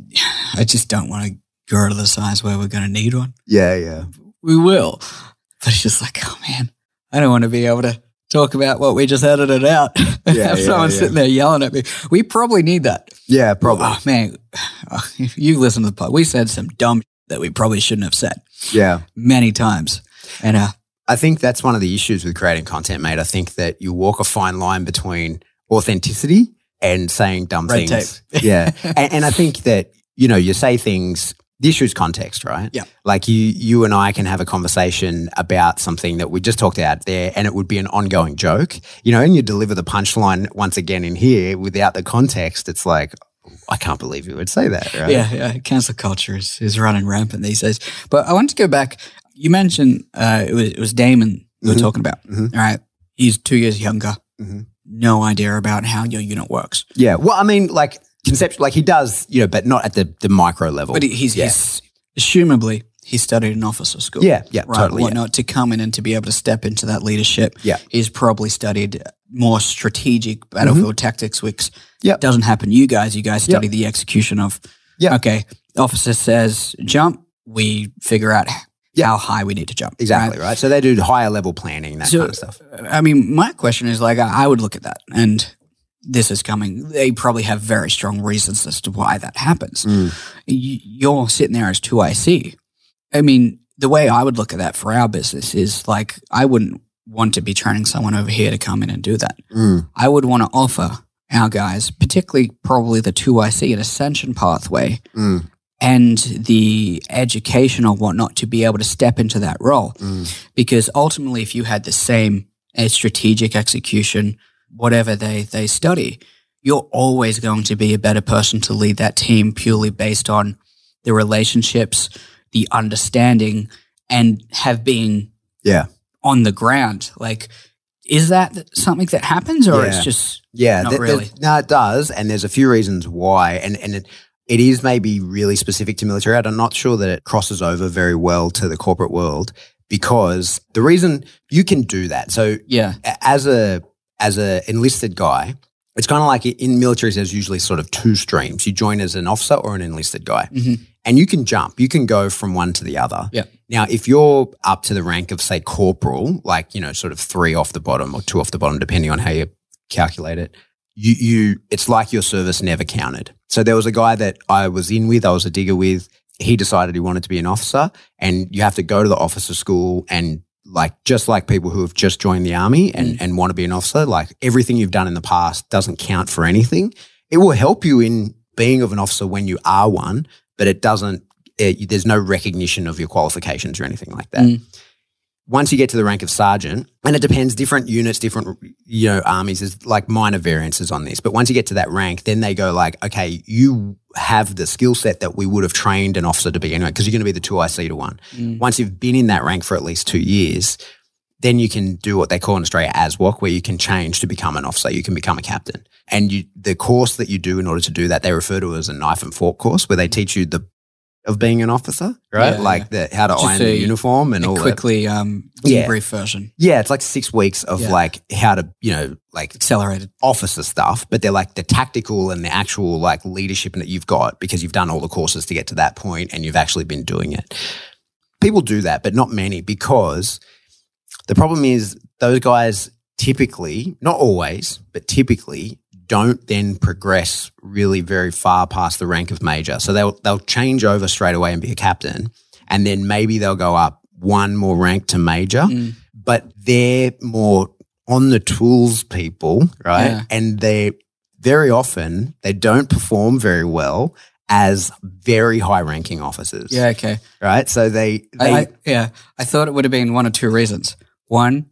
Speaker 1: I just don't want to grow to the size where we're going to need one.
Speaker 2: Yeah, yeah.
Speaker 1: We will, but it's just like, oh man, I don't want to be able to talk about what we just edited out and
Speaker 2: Yeah,
Speaker 1: have
Speaker 2: yeah,
Speaker 1: someone
Speaker 2: yeah.
Speaker 1: sitting there yelling at me. We probably need that.
Speaker 2: Yeah, probably.
Speaker 1: Oh man, oh, you listen to the pod. We said some dumb that we probably shouldn't have said
Speaker 2: Yeah.
Speaker 1: many times, and uh,
Speaker 2: I think that's one of the issues with creating content, mate. I think that you walk a fine line between authenticity and saying dumb
Speaker 1: Red
Speaker 2: things. Yeah. and, and I think that, you know, you say things the issue is context, right?
Speaker 1: Yeah.
Speaker 2: Like you, you and I can have a conversation about something that we just talked about there, and it would be an ongoing joke, you know. And you deliver the punchline once again in here without the context. It's like, I can't believe you would say that, right?
Speaker 1: Yeah, yeah. Cancel culture is, is running rampant these days. But I want to go back. You mentioned uh, it was it was Damon we were
Speaker 2: Mhm.
Speaker 1: talking about.
Speaker 2: Mhm.
Speaker 1: All right, he's two years younger.
Speaker 2: Mhm.
Speaker 1: No idea about how your unit works.
Speaker 2: Yeah. Well, I mean, like conceptual, like he does, you know, but not at the the micro level.
Speaker 1: But he's,
Speaker 2: yeah.
Speaker 1: he's assumably he studied in officer school.
Speaker 2: Yeah, yeah,
Speaker 1: right,
Speaker 2: totally, yeah.
Speaker 1: Whatnot to come in and to be able to step into that leadership.
Speaker 2: Yeah.
Speaker 1: he's probably studied more strategic battlefield tactics, which
Speaker 2: Mm-hmm. Yep.
Speaker 1: doesn't happen. You guys, you guys
Speaker 2: Yep.
Speaker 1: study the execution of.
Speaker 2: Yeah.
Speaker 1: Okay, officer says jump. We figure out
Speaker 2: Yeah.
Speaker 1: how high we need to jump.
Speaker 2: exactly right? So they do higher level planning, that
Speaker 1: So,
Speaker 2: kind of stuff.
Speaker 1: I mean, my question is like, I would look at that and this is coming. They probably have very strong reasons as to why that happens.
Speaker 2: Mm.
Speaker 1: You're sitting there as 2IC. I mean, the way I would look at that for our business is like, I wouldn't want to be training someone over here to come in and do that.
Speaker 2: Mm.
Speaker 1: I would want to offer our guys, particularly probably the 2IC, an ascension pathway
Speaker 2: Mm.
Speaker 1: and the education or whatnot to be able to step into that role.
Speaker 2: Mm.
Speaker 1: Because ultimately, if you had the same uh, strategic execution, whatever they, they study, you're always going to be a better person to lead that team purely based on the relationships, the understanding, and have been
Speaker 2: Yeah.
Speaker 1: on the ground. Like, is that something that happens or
Speaker 2: Yeah.
Speaker 1: it's just
Speaker 2: Yeah,
Speaker 1: Not
Speaker 2: th-
Speaker 1: really.
Speaker 2: no, it does, and there's a few reasons why, and and it, it is maybe really specific to military. I'm not sure that it crosses over very well to the corporate world because the reason you can do that. So
Speaker 1: yeah,
Speaker 2: as a as a enlisted guy, it's kind of like in militaries. There's usually sort of two streams. You join as an officer or an enlisted guy,
Speaker 1: Mhm.
Speaker 2: and you can jump. You can go from one to the other.
Speaker 1: Yeah.
Speaker 2: Now, if you're up to the rank of say corporal, like you know, sort of three off the bottom or two off the bottom, depending on how you calculate it, you you it's like your service never counted. So there was a guy that I was in with, I was a digger with. He decided he wanted to be an officer, and you have to go to the officer school and like just like people who have just joined the army and, and want to be an officer, like everything you've done in the past doesn't count for anything. It will help you in being of an officer when you are one, but it doesn't. It, there's no recognition of your qualifications or anything like that.
Speaker 1: Mm.
Speaker 2: Once you get to the rank of sergeant, and it depends, different units, different you know armies, there's like minor variances on this. But once you get to that rank, then they go like, okay, you have the skill set that we would have trained an officer to be anyway, because you're going to be the two IC to one.
Speaker 1: Mm.
Speaker 2: Once you've been in that rank for at least two years, then you can do what they call in Australia as ASWOC, where you can change to become an officer. You can become a captain. And you, the course that you do in order to do that, they refer to as a knife and fork course, where they teach you the of being an officer, right?
Speaker 1: Yeah,
Speaker 2: like the how to
Speaker 1: Just
Speaker 2: iron the uniform and
Speaker 1: a
Speaker 2: all that.
Speaker 1: quickly um,
Speaker 2: Yeah.
Speaker 1: brief version,
Speaker 2: Yeah, it's like six weeks of
Speaker 1: Yeah.
Speaker 2: like how to, you know, like
Speaker 1: accelerated.
Speaker 2: officer stuff, but they're like the tactical and the actual like leadership that you've got because you've done all the courses to get to that point and you've actually been doing it. People do that, but not many because the problem is those guys typically, not always, but typically don't then progress really very far past the rank of major. So they'll they'll change over straight away and be a captain, and then maybe they'll go up one more rank to major,
Speaker 1: Mm.
Speaker 2: but they're more on the tools people, right?
Speaker 1: Yeah.
Speaker 2: And they very often they don't perform very well as very high ranking officers.
Speaker 1: Yeah, okay.
Speaker 2: Right. So they, they
Speaker 1: I, I, yeah, I thought it would have been one or two reasons. One,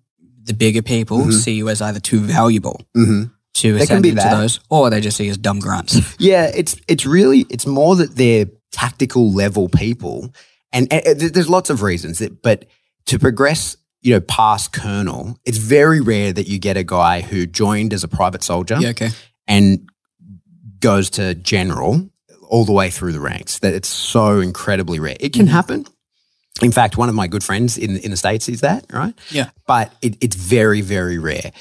Speaker 1: the bigger people
Speaker 2: Mhm.
Speaker 1: see you as either too valuable
Speaker 2: Mhm.
Speaker 1: To
Speaker 2: They can
Speaker 1: ascend
Speaker 2: be that.
Speaker 1: those, or they just see as dumb grunts.
Speaker 2: Yeah, it's it's really it's more that they're tactical level people, and, and- there's lots of reasons. That, but to progress, you know, past colonel, it's very rare that you get a guy who joined as a private soldier
Speaker 1: yeah, okay.
Speaker 2: and goes to general all the way through the ranks. That it's so incredibly rare. It can mm-hmm. happen. In fact, one of my good friends in in the states is that right.
Speaker 1: Yeah.
Speaker 2: but it, it's very very rare.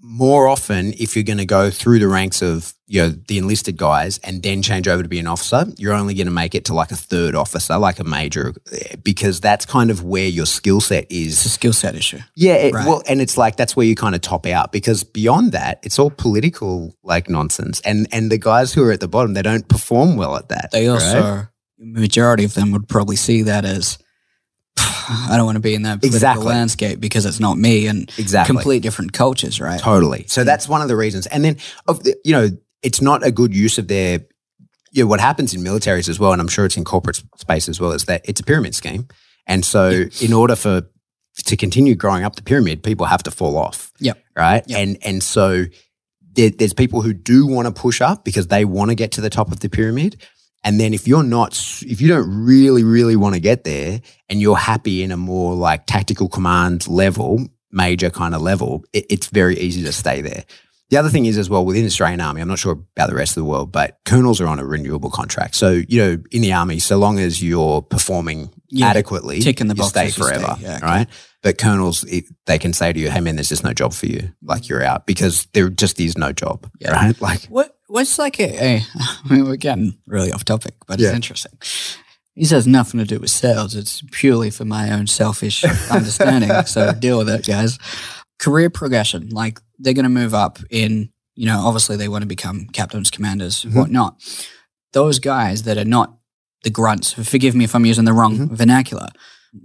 Speaker 2: More often, if you're going to go through the ranks of you know the enlisted guys and then change over to be an officer, you're only going to make it to like a third officer, like a major, eh, because that's kind of where your skill set is.
Speaker 1: It's a skill set issue.
Speaker 2: Yeah, it,
Speaker 1: Right.
Speaker 2: well, and it's like that's where you kind of top out because beyond that, it's all political like nonsense, and and the guys who are at the bottom, they don't perform well at that.
Speaker 1: They also,
Speaker 2: right?
Speaker 1: majority of them would probably see that as, I don't want to be in that political
Speaker 2: Exactly.
Speaker 1: landscape because it's not me and
Speaker 2: exactly
Speaker 1: complete different cultures, right?
Speaker 2: totally. So that's one of the reasons, and then of the, you know, it's not a good use of their yeah, what happens in militaries as well, and I'm sure it's in corporate space as well, is that it's a pyramid scheme. And so in order for to continue growing up the pyramid, people have to fall off.
Speaker 1: Yep.
Speaker 2: Right.
Speaker 1: Yep.
Speaker 2: And and so there, there's people who do want to push up because they want to get to the top of the pyramid. And then if you're not, if you don't really, really want to get there and you're happy in a more like tactical command level, major kind of level, it, it's very easy to stay there. The other thing is as well within the Australian Army, I'm not sure about the rest of the world, but colonels are on a renewable contract. So, you know, in the Army, so long as you're performing
Speaker 1: Yeah,
Speaker 2: adequately,
Speaker 1: ticking the
Speaker 2: you stay
Speaker 1: you stay,
Speaker 2: forever.
Speaker 1: yeah, okay.
Speaker 2: right. But colonels, it, they can say to you, hey man, there's just no job for you. Like you're out because there just is no job.
Speaker 1: Yeah.
Speaker 2: Right. Like,
Speaker 1: What what's like a, a I mean we're getting really off topic, but
Speaker 2: Yeah.
Speaker 1: it's interesting. This has nothing to do with sales. It's purely for my own selfish understanding. So deal with it, guys. Career progression, like they're going to move up in, you know, obviously they want to become captains, commanders,
Speaker 2: Mhm.
Speaker 1: whatnot. Those guys that are not the grunts, forgive me if I'm using the wrong
Speaker 2: Mhm.
Speaker 1: vernacular.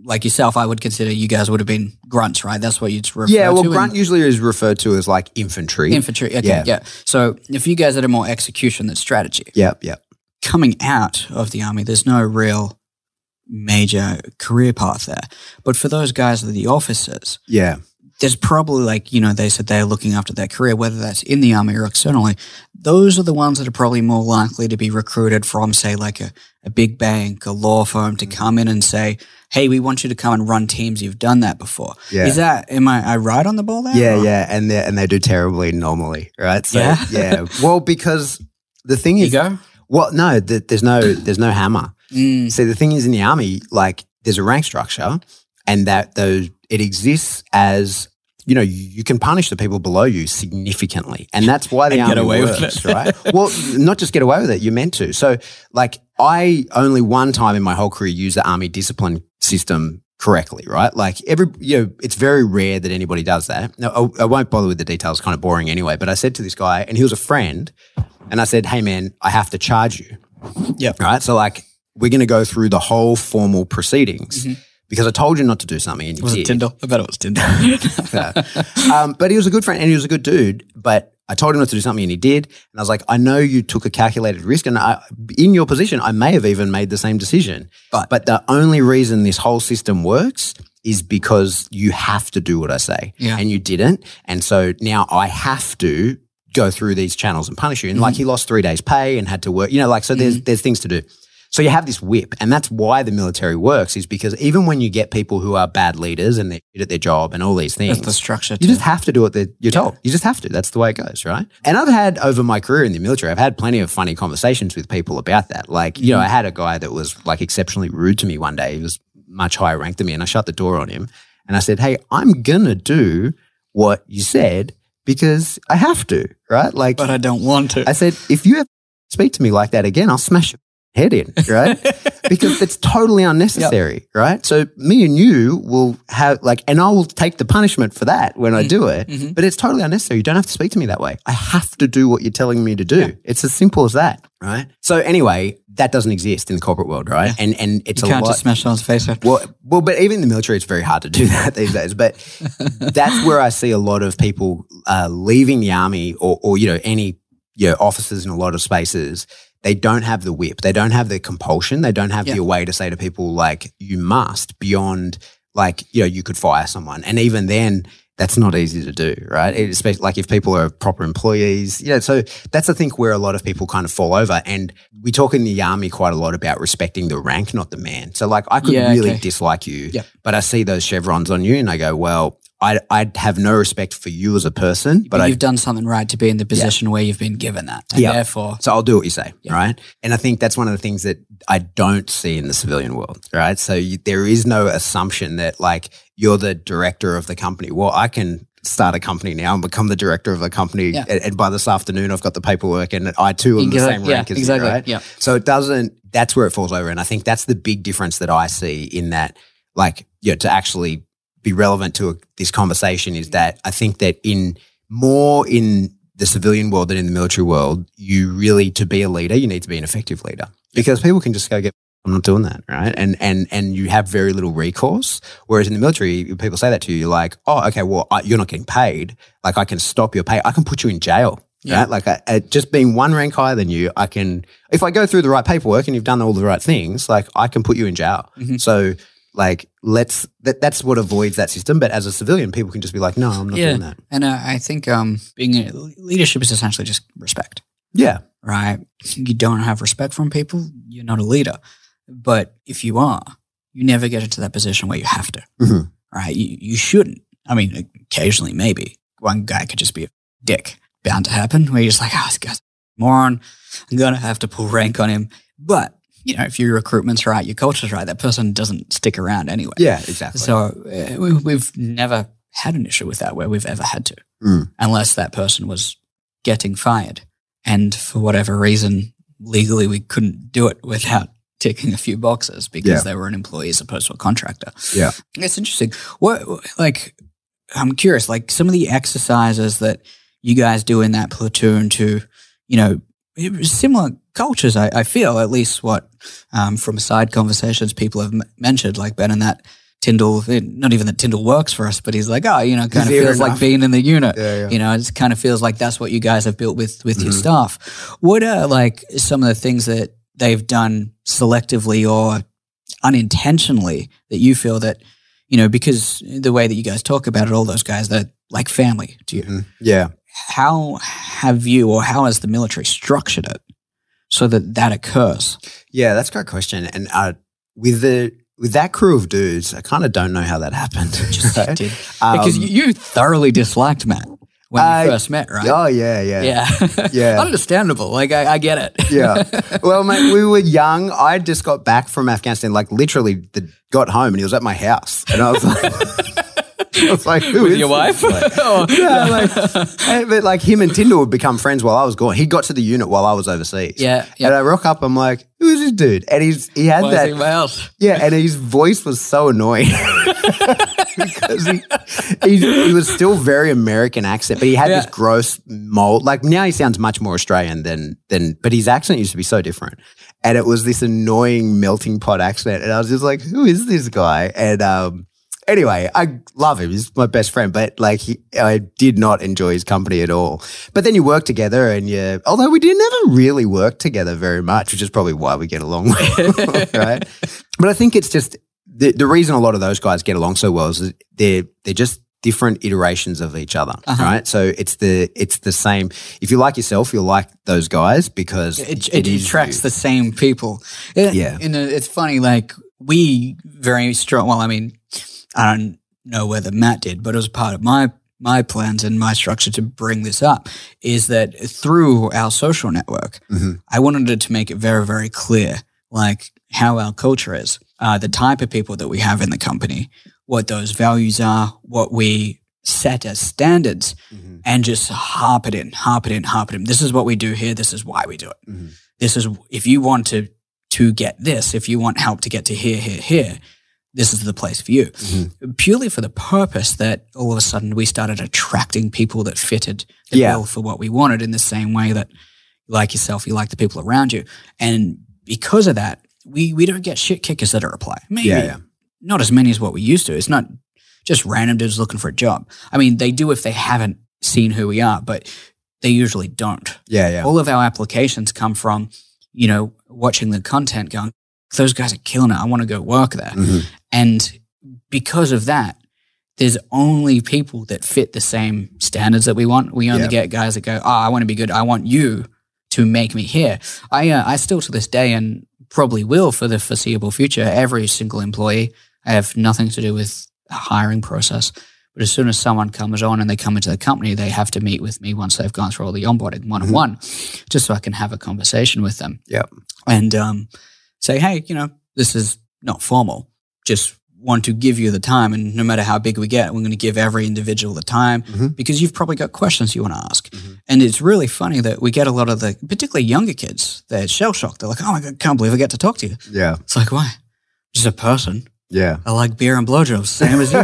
Speaker 1: Like yourself, I would consider you guys would have been grunts, right? That's what you'd refer to.
Speaker 2: yeah, well,
Speaker 1: to. in-
Speaker 2: grunt usually is referred to as like infantry.
Speaker 1: infantry. Okay,
Speaker 2: Yeah.
Speaker 1: yeah. So if you guys are more execution than strategy,
Speaker 2: Yep. Yep.
Speaker 1: coming out of the army, there's no real major career path there. But for those guys that are the officers,
Speaker 2: Yeah.
Speaker 1: there's probably like, you know, they said they're looking after their career, whether that's in the army or externally. Those are the ones that are probably more likely to be recruited from, say, like a, a big bank, a law firm
Speaker 2: Mm.
Speaker 1: to come in and say, hey, we want you to come and run teams. You've done that before.
Speaker 2: Yeah.
Speaker 1: Is that, am I, I right on the ball there?
Speaker 2: Yeah,
Speaker 1: or-
Speaker 2: yeah, and they and they do terribly normally, right? So,
Speaker 1: Yeah?
Speaker 2: yeah. Well, because the thing is,
Speaker 1: Ego?
Speaker 2: well, no, th- there's no there's no hammer.
Speaker 1: Mm,
Speaker 2: See, the thing is, in the army, like there's a rank structure, and that those it exists as you know you, can punish the people below you significantly, and that's why the
Speaker 1: And
Speaker 2: army
Speaker 1: get away with
Speaker 2: works,
Speaker 1: it.
Speaker 2: right? Well, not just get away with it, you're meant to. So, like, I only one time in my whole career used the army discipline system correctly, right? Like every, you know, it's very rare that anybody does that. Now, I, I won't bother with the details, kind of boring anyway. But I said to this guy, and he was a friend, and I said, "Hey, man, I have to charge you."
Speaker 1: Yeah.
Speaker 2: Right. So, like, we're going to go through the whole formal proceedings mm-hmm. Because I told you not to do something, and you
Speaker 1: was
Speaker 2: did.
Speaker 1: it Tyndall? I bet it was Tyndall.
Speaker 2: um, but he was a good friend and he was a good dude. But I told him not to do something and he did. And I was like, I know you took a calculated risk. And I, in your position, I may have even made the same decision.
Speaker 1: But-
Speaker 2: but the only reason this whole system works is because you have to do what I say.
Speaker 1: Yeah.
Speaker 2: And you didn't. And so now I have to go through these channels and punish you. And
Speaker 1: Mm-hmm.
Speaker 2: like he lost three days pay and had to work, you know, like, so there's, there's things to do. So you have this whip, and that's why the military works. Is because even when you get people who are bad leaders and they're at their job and all these things,
Speaker 1: That's the structure.
Speaker 2: you
Speaker 1: too.
Speaker 2: just have to do what you're told. You just have to. That's the way it goes, right? And I've had over my career in the military, I've had plenty of funny conversations with people about that. Like, you know,
Speaker 1: Mm-hmm.
Speaker 2: I had a guy that was like exceptionally rude to me one day. He was much higher ranked than me, and I shut the door on him. And I said, "Hey, I'm gonna do what you said because I have to, right? Like,
Speaker 1: but I don't want to.
Speaker 2: I said, if you ever speak to me like that again, I'll smash your head in, right? because it's totally unnecessary, right? So me and you will have like, and I will take the punishment for that when I do it,
Speaker 1: Mhm.
Speaker 2: but it's totally unnecessary. You don't have to speak to me that way. I have to do what you're telling me to do. It's as simple as that, right? So anyway, that doesn't exist in the corporate world, right? And and it's
Speaker 1: you
Speaker 2: a
Speaker 1: can't
Speaker 2: lot.
Speaker 1: just smash someone's face in.
Speaker 2: Well, well, but even in the military, it's very hard to do that these days. But that's where I see a lot of people uh, leaving the army, or, or you know, any you know, officers in a lot of spaces. They don't have the whip. They don't have the compulsion. They don't have
Speaker 1: Yeah.
Speaker 2: the way to say to people like, "You must." Beyond like, you know, you could fire someone, and even then, that's not easy to do, right? It- Especially like if people are proper employees, you know. So that's I think where a lot of people kind of fall over. And we talk in the army quite a lot about respecting the rank, not the man. So like, I could
Speaker 1: Yeah,
Speaker 2: really
Speaker 1: okay.
Speaker 2: dislike you,
Speaker 1: Yep.
Speaker 2: but I see those chevrons on you, and I go, well, I I have no respect for you as a person, but
Speaker 1: But you've done something right to be in the position where you've been given that. And
Speaker 2: Yeah.
Speaker 1: therefore,
Speaker 2: so I'll do what you say,
Speaker 1: Yeah.
Speaker 2: right? And I think that's one of the things that I don't see in the civilian world, right? So you, there is no assumption that like you're the director of the company. Well, I can start a company now and become the director of a company,
Speaker 1: Yeah.
Speaker 2: and, and by this afternoon I've got the paperwork, and I too am the same
Speaker 1: Yeah,
Speaker 2: rank as
Speaker 1: exactly.
Speaker 2: you, right?
Speaker 1: Yeah.
Speaker 2: So it doesn't. That's where it falls over, and I think that's the big difference that I see in that, like, you know, to actually be relevant to a, this conversation is that I think that in more in the civilian world than in the military world, you really to be a leader, you need to be an effective leader because people can just go get. I'm not doing that, right? And and and you have very little recourse. Whereas in the military, people say that to you, you're like, oh, okay, well, I, you're not getting paid. Like I can stop your pay. I can put you in jail
Speaker 1: Yeah.
Speaker 2: Right? Like I, at just being one rank higher than you, I can, if I go through the right paperwork and you've done all the right things, like I can put you in jail.
Speaker 1: Mhm.
Speaker 2: So like, let's, that, that's what avoids that system. But as a civilian, people can just be like, no, I'm not
Speaker 1: Yeah.
Speaker 2: doing that.
Speaker 1: And uh, I think um, being a, leadership is essentially just respect.
Speaker 2: Yeah.
Speaker 1: right? You don't have respect from people, you're not a leader. But if you are, you never get into that position where you have to,
Speaker 2: Mhm.
Speaker 1: right? You, you shouldn't. I mean, occasionally, maybe one guy could just be a dick, bound to happen, where you're just like, oh, this guy's a moron. I'm going to have to pull rank on him. But, you know, if your recruitment's right, your culture's right, that person doesn't stick around anyway.
Speaker 2: Yeah, exactly.
Speaker 1: So uh, we, we've never had an issue with that where we've ever had to,
Speaker 2: Mm.
Speaker 1: unless that person was getting fired. And for whatever reason, legally, we couldn't do it without ticking a few boxes because
Speaker 2: Yeah.
Speaker 1: they were an employee as opposed to a contractor.
Speaker 2: Yeah.
Speaker 1: It's interesting. What, like, I'm curious, like some of the exercises that you guys do in that platoon to, you know, it was similar cultures, I, I feel, at least what um, from side conversations people have m- mentioned, like Ben and that Tyndall, eh, not even that Tyndall works for us, but he's like, oh, you know, kind of feels like being in the unit.
Speaker 2: Yeah, yeah.
Speaker 1: You know, it kind of feels like that's what you guys have built with with your
Speaker 2: Mhm.
Speaker 1: staff. What are like some of the things that they've done selectively or unintentionally that you feel that, you know, because the way that you guys talk about it, all those guys, they're like family to you.
Speaker 2: Mhm. Yeah.
Speaker 1: How have you or how has the military structured it so that that occurs?
Speaker 2: Yeah, that's a great question. And uh, with the with that crew of dudes, I kind of don't know how that happened.
Speaker 1: Just
Speaker 2: right?
Speaker 1: did. because
Speaker 2: Um,
Speaker 1: you, you thoroughly disliked Matt when
Speaker 2: I-
Speaker 1: you first met, right?
Speaker 2: Oh yeah, yeah,
Speaker 1: yeah.
Speaker 2: Yeah.
Speaker 1: Understandable. Like, I, I get it.
Speaker 2: yeah. Well, mate, we were young. I just got back from Afghanistan, like literally the, got home and he was at my house. And I was like, I was like, who
Speaker 1: With
Speaker 2: is
Speaker 1: your wife? Oh.
Speaker 2: yeah, like, but like him and Tyndall would become friends while I was gone. He got to the unit while I was overseas.
Speaker 1: Yeah, yeah.
Speaker 2: And I rock up, I'm like, who is this dude? And he's he had
Speaker 1: Why
Speaker 2: that
Speaker 1: he my house?
Speaker 2: Yeah, and his voice was so annoying because he, he he was still very American accent, but he had this gross mold. Like now, he sounds much more Australian than than, but his accent used to be so different, and it was this annoying melting pot accent, and I was just like, who is this guy? And um. Anyway, I love him. He's my best friend, but like he, I did not enjoy his company at all. But then you work together, and you, although we did never really work together very much, which is probably why we get along, right? But I think it's just the, the reason a lot of those guys get along so well is that they're they're just different iterations of each other,
Speaker 1: Uh-huh.
Speaker 2: right? So it's the it's the same. If you like yourself, you'll like those guys because
Speaker 1: it, it,
Speaker 2: is
Speaker 1: attracts
Speaker 2: you.
Speaker 1: the same people. It-
Speaker 2: Yeah.
Speaker 1: and it's funny. Like we very strong. Well, I mean, I don't know whether Matt did, but it was part of my my plans and my structure to bring this up. Is that through our social network,
Speaker 2: Mhm.
Speaker 1: I wanted to make it very very clear, like how our culture is, uh, the type of people that we have in the company, what those values are, what we set as standards,
Speaker 2: Mhm.
Speaker 1: and just harp it in, harp it in, harp it in. This is what we do here. This is why we do it.
Speaker 2: Mhm.
Speaker 1: This is if you want to to get this, if you want help to get to here, here, here, this is the place for you.
Speaker 2: Mhm.
Speaker 1: Purely for the purpose that all of a sudden we started attracting people that fitted the
Speaker 2: Yeah.
Speaker 1: bill for what we wanted in the same way that you like yourself, you like the people around you. And because of that, we we don't get shit kickers that are apply. Maybe
Speaker 2: Yeah, yeah.
Speaker 1: not as many as what we used to. It's not just random dudes looking for a job. I mean, they do if they haven't seen who we are, but they usually don't.
Speaker 2: yeah, yeah,
Speaker 1: All of our applications come from, you know, watching the content going, those guys are killing it. I want to go work there.
Speaker 2: Mhm.
Speaker 1: And because of that, there's only people that fit the same standards that we want. We only get guys that go, oh, I want to be good. I want you to make me here. I, uh, I still to this day and probably will for the foreseeable future, every single employee, I have nothing to do with a hiring process. But as soon as someone comes on and they come into the company, they have to meet with me once they've gone through all the onboarding one on one, just so I can have a conversation with them
Speaker 2: Yep.
Speaker 1: and um, say, hey, you know, this is not formal. Just want to give you the time. And no matter how big we get, we're going to give every individual the time
Speaker 2: Mhm.
Speaker 1: because you've probably got questions you want to ask.
Speaker 2: Mhm.
Speaker 1: And it's really funny that we get a lot of the, particularly younger kids, they're shell shocked. They're like, oh my God, I can't believe I get to talk to you.
Speaker 2: yeah,
Speaker 1: It's like, why? Just a person.
Speaker 2: Yeah.
Speaker 1: I like beer and blowjobs, same as you.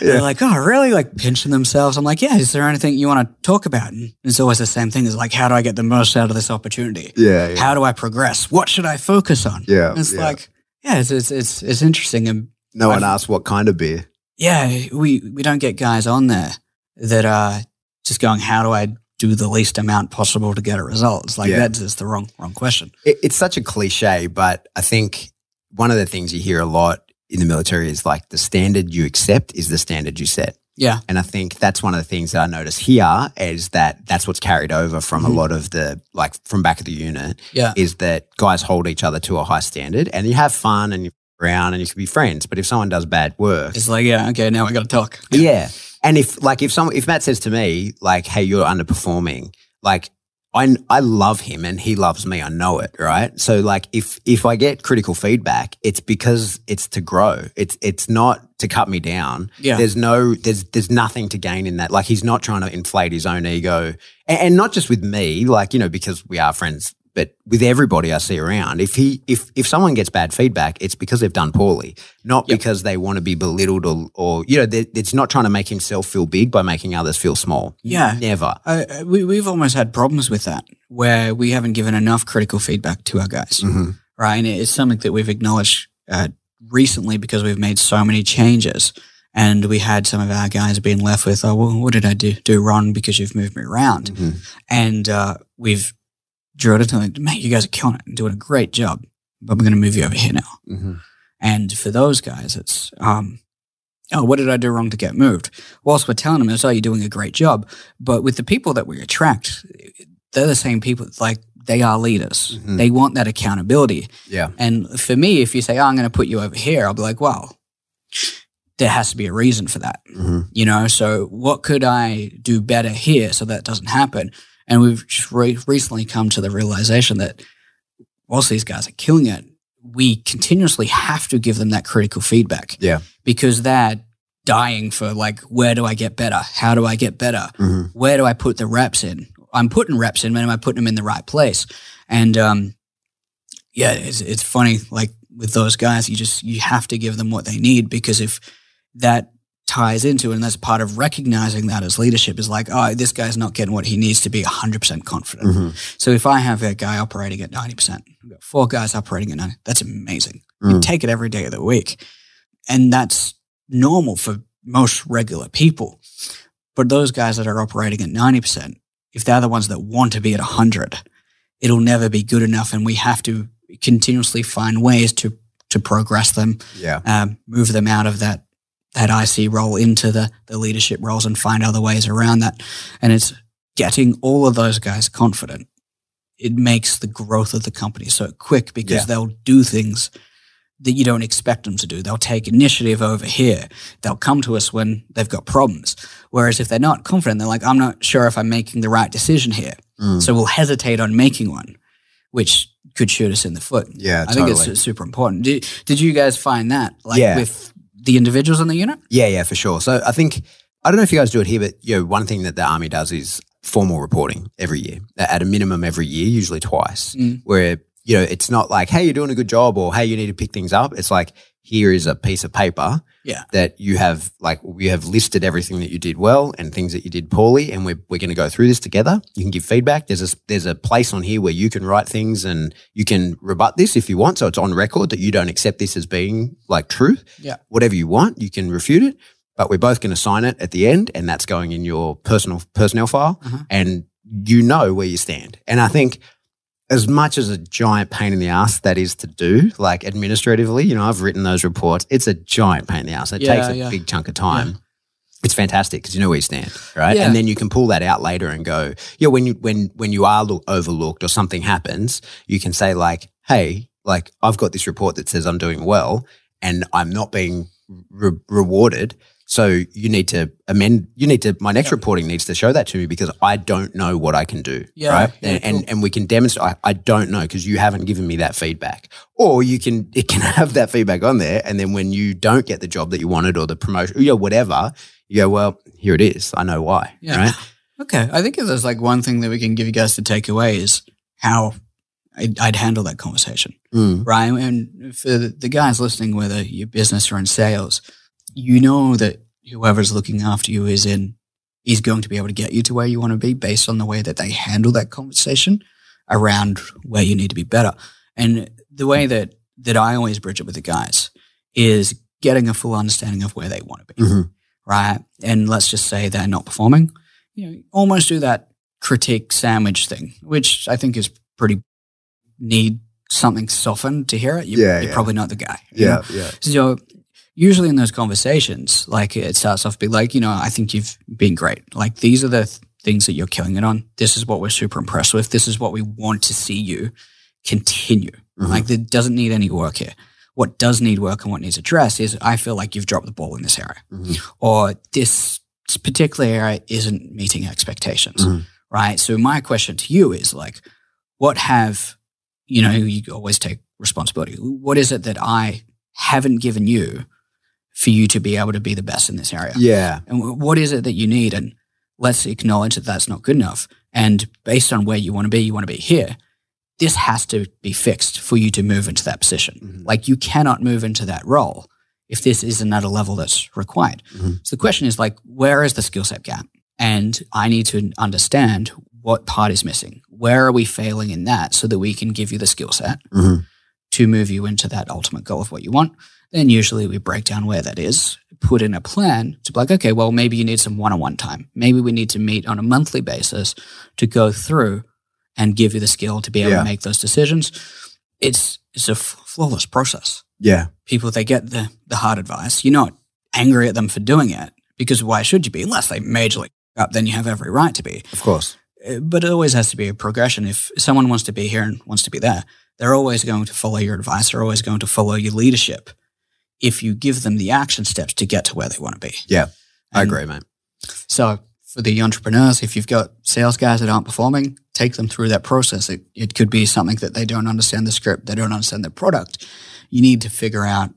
Speaker 1: They're like, oh, really? Like pinching themselves. I'm like, yeah, is there anything you want to talk about? And it's always the same thing. It's like, how do I get the most out of this opportunity?
Speaker 2: yeah, yeah.
Speaker 1: How do I progress? What should I focus on?
Speaker 2: Yeah,
Speaker 1: And it's
Speaker 2: yeah.
Speaker 1: like, yeah, it's, it's, it's, it's interesting. And
Speaker 2: No one
Speaker 1: I've-
Speaker 2: asked what kind of beer.
Speaker 1: yeah, we, we don't get guys on there that are just going, how do I do the least amount possible to get a result. It's like
Speaker 2: Yeah.
Speaker 1: that's just the wrong wrong question.
Speaker 2: It, it's such a cliche, but I think one of the things you hear a lot in the military is like the standard you accept is the standard you set.
Speaker 1: Yeah.
Speaker 2: And I think that's one of the things that I notice here is that that's what's carried over from a mm-hmm. lot of the, like from back of the unit,
Speaker 1: Yeah.
Speaker 2: is that guys hold each other to a high standard and you have fun and you're around and you can be friends. But if someone does bad work,
Speaker 1: It's like, yeah, okay, now we got to talk.
Speaker 2: yeah. And if like if someone if Matt says to me like, "Hey, you're underperforming," like I I love him and he loves me. I know it, right? So like if if I get critical feedback, it's because it's to grow. It's it's not to cut me down.
Speaker 1: Yeah.
Speaker 2: There's no there's there's nothing to gain in that. Like he's not trying to inflate his own ego, and, and not just with me. Like you know because we are friends. But with everybody I see around, if he if if someone gets bad feedback, it's because they've done poorly, not
Speaker 1: Yep.
Speaker 2: because they want to be belittled or or you know they- it's not trying to make himself feel big by making others feel small.
Speaker 1: Yeah.
Speaker 2: never.
Speaker 1: I- we, we've almost had problems with that where we haven't given enough critical feedback to our guys,
Speaker 2: Mhm.
Speaker 1: right? And it's something that we've acknowledged uh, recently because we've made so many changes. And we had some of our guys being left with, oh, well, what did I do, do wrong because you've moved me around?
Speaker 2: Mhm.
Speaker 1: And uh, we've it to like, mate, you guys are killing it and doing a great job, but we're going to move you over here now.
Speaker 2: Mhm.
Speaker 1: And for those guys, it's, um, oh, what did I do wrong to get moved? Whilst we're telling them, it's, oh, you're doing a great job. But with the people that we attract, they're the same people. Like they are leaders.
Speaker 2: Mhm.
Speaker 1: They want that accountability.
Speaker 2: Yeah,
Speaker 1: And for me, if you say, oh, I'm going to put you over here, I'll be like, well, there has to be a reason for that
Speaker 2: Mhm.
Speaker 1: you know so what could i do better here so that doesn't happen and we've just re- recently come to the realization that whilst these guys are killing it we continuously have to give them that critical feedback.
Speaker 2: Yeah.
Speaker 1: because they're dying for like where do i get better? How do i get better?
Speaker 2: Mhm.
Speaker 1: where do i put the reps in? I'm putting reps in but am i putting them in the right place? And um yeah it's, it's funny like with those guys you just you have to give them what they need because if that ties into and that's part of recognizing that as leadership is like oh this guy's not getting what he needs to be 100% confident
Speaker 2: Mhm.
Speaker 1: so if i have a guy operating at 90% I've got four guys operating at 90 that's amazing you
Speaker 2: Mm.
Speaker 1: take it every day of the week and that's normal for most regular people but those guys that are operating at 90% if they're the ones that want to be at 100 it'll never be good enough and we have to continuously find ways to to progress them
Speaker 2: Yeah,
Speaker 1: um, move them out of that that IC role into the the leadership roles and find other ways around that. And it's getting all of those guys confident. It makes the growth of the company so quick because
Speaker 2: Yeah.
Speaker 1: they'll do things that you don't expect them to do. They'll take initiative over here. They'll come to us when they've got problems. Whereas if they're not confident, they're like, I'm not sure if I'm making the right decision here.
Speaker 2: Mm.
Speaker 1: So we'll hesitate on making one, which could shoot us in the foot.
Speaker 2: yeah,
Speaker 1: I
Speaker 2: totally.
Speaker 1: think it's super important. Did, did you guys find that like
Speaker 2: Yeah.
Speaker 1: with the individuals in the unit?
Speaker 2: Yeah, yeah, for sure. So I think I don't know if you guys do it here, but you know, one thing that the army does is formal reporting every year, at a minimum every year, usually twice.
Speaker 1: Mm.
Speaker 2: Where you know it's not like, hey, you're doing a good job, or hey, you need to pick things up. It's like here is a piece of paper
Speaker 1: Yeah.
Speaker 2: that you have like we have listed everything that you did well and things that you did poorly, and we're we're going to go through this together. You can give feedback. There's a there's a place on here where you can write things and you can rebut this if you want. So it's on record that you don't accept this as being like truth
Speaker 1: Yeah.
Speaker 2: whatever you want, you can refute it, but we're both going to sign it at the end, and that's going in your personal personnel file,
Speaker 1: Uh-huh.
Speaker 2: and you know where you stand. And I think as much as a giant pain in the ass that is to do, like administratively, you know, I've written those reports. It's a giant pain in the ass. It
Speaker 1: Yeah,
Speaker 2: takes a
Speaker 1: yeah.
Speaker 2: big chunk of time. It's fantastic because you know where you stand, right?
Speaker 1: Yeah.
Speaker 2: And then you can pull that out later and go, yeah. When you when when you are look, overlooked or something happens, you can say like, hey, like I've got this report that says I'm doing well, and I'm not being re- rewarded. So you need to amend. You need to. My next reporting needs to show that to me because I don't know what I can do.
Speaker 1: Yeah,
Speaker 2: right.
Speaker 1: yeah,
Speaker 2: and,
Speaker 1: cool.
Speaker 2: and and we can demonstrate. I, I don't know because you haven't given me that feedback. Or you can it can have that feedback on there, and then when you don't get the job that you wanted or the promotion, you know, whatever, you go, well, here it is. I know why.
Speaker 1: Yeah.
Speaker 2: Right.
Speaker 1: Okay. I think if there's like one thing that we can give you guys to take away is how I'd, I'd handle that conversation,
Speaker 2: Mm.
Speaker 1: right? And for the the guys listening, whether you're business or in sales, you know that whoever's looking after you is in, is going to be able to get you to where you want to be based on the way that they handle that conversation around where you need to be better. And the way that, that I always bridge it with the guys is getting a full understanding of where they want to be.
Speaker 2: Mhm.
Speaker 1: right? And let's just say they're not performing. You know, almost do that critique sandwich thing, which I think is pretty need something softened to hear it. You,
Speaker 2: Yeah,
Speaker 1: you're
Speaker 2: yeah.
Speaker 1: probably not the guy. you know?
Speaker 2: Yeah, yeah.
Speaker 1: So usually in those conversations, like it starts off be like, you know, I think you've been great. Like these are the th- things that you're killing it on. This is what we're super impressed with. This is what we want to see you continue.
Speaker 2: Mhm.
Speaker 1: Like it doesn't need any work here. What does need work and what needs address is I feel like you've dropped the ball in this area,
Speaker 2: Mhm.
Speaker 1: or this particular area isn't meeting expectations,
Speaker 2: Mhm.
Speaker 1: right? So my question to you is like, what have you know? You always take responsibility. What is it that I haven't given you for you to be able to be the best in this area?
Speaker 2: Yeah.
Speaker 1: And what is it that you need? And let's acknowledge that that's not good enough. And based on where you want to be, you want to be here. This has to be fixed for you to move into that position.
Speaker 2: Mhm.
Speaker 1: Like you cannot move into that role if this isn't at a level that's required.
Speaker 2: Mhm.
Speaker 1: So the question is like, where is the skill set gap? And I need to understand what part is missing. Where are we failing in that so that we can give you the skill set
Speaker 2: Mhm.
Speaker 1: to move you into that ultimate goal of what you want. Then usually we break down where that is, put in a plan to be like, okay, well, maybe you need some one on one time. Maybe we need to meet on a monthly basis to go through and give you the skill to be able
Speaker 2: Yeah.
Speaker 1: to make those decisions. It's, it's a f- flawless process.
Speaker 2: Yeah.
Speaker 1: People, they get the, the hard advice. You're not angry at them for doing it because why should you be? Unless they majorly up, then you have every right to be.
Speaker 2: Of course.
Speaker 1: Uh, but it always has to be a progression. If someone wants to be here and wants to be there, they're always going to follow your advice. They're always going to follow your leadership if you give them the action steps to get to where they want to be.
Speaker 2: Yeah. I agree, mate.
Speaker 1: So for the entrepreneurs, if you've got sales guys that aren't performing, take them through that process. It, it could be something that they don't understand the script, they don't understand the product. You need to figure out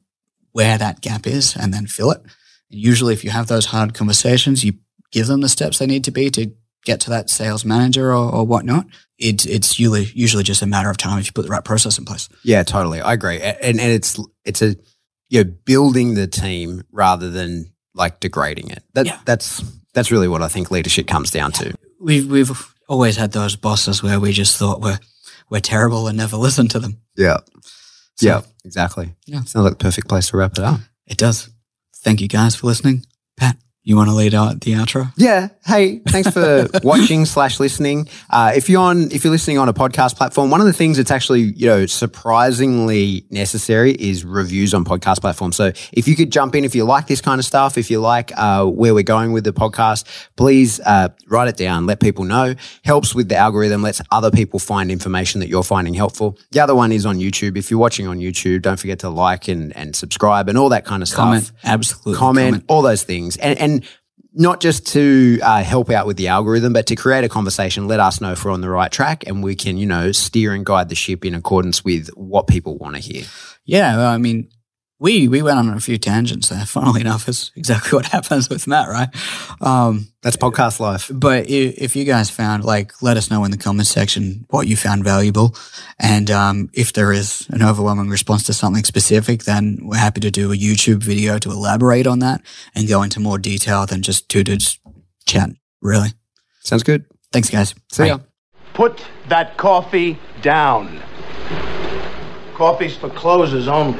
Speaker 1: where that gap is and then fill it. And usually, if you have those hard conversations, you give them the steps they need to be to get to that sales manager or, or whatnot. It, it's usually usually just a matter of time if you put the right process in place.
Speaker 2: Yeah, totally. I agree. And and it's it's a you know, building the team rather than like degrading it. That
Speaker 1: Yeah.
Speaker 2: that's that's really what I think leadership comes down to.
Speaker 1: We've we've always had those bosses where we just thought we're we're terrible and never listened to them.
Speaker 2: Yeah.
Speaker 1: So-
Speaker 2: yeah, exactly.
Speaker 1: Yeah.
Speaker 2: Sounds like the perfect place to wrap it up.
Speaker 1: It does. Thank you guys for listening. Pat, you want to lead out the outro?
Speaker 2: Yeah. Hey, thanks for watching slash listening. Uh, if you're on, if you're listening on a podcast platform, one of the things that's actually you know surprisingly necessary is reviews on podcast platforms. So if you could jump in, if you like this kind of stuff, if you like uh, where we're going with the podcast, please uh, write it down. Let people know. Helps with the algorithm. Lets other people find information that you're finding helpful. The other one is on YouTube. If you're watching on YouTube, don't forget to like and and subscribe and all that kind of stuff
Speaker 1: Comment. Absolutely.
Speaker 2: comment, all those things. And, and not just to uh, help out with the algorithm, but to create a conversation, let us know if we're on the right track and we can, you know, steer and guide the ship in accordance with what people want to hear.
Speaker 1: Yeah, I mean, we we went on a few tangents there. Funnily enough, is exactly what happens with Matt, right? Um,
Speaker 2: That's podcast life.
Speaker 1: but if, if you guys found like, let us know in the comments section what you found valuable, and um, if there is an overwhelming response to something specific, then we're happy to do a YouTube video to elaborate on that and go into more detail than just two dudes chatting. Really,
Speaker 2: Sounds good.
Speaker 1: thanks, guys.
Speaker 2: See
Speaker 1: Bye.
Speaker 2: ya.
Speaker 4: Put that coffee down. Coffee's for closers only.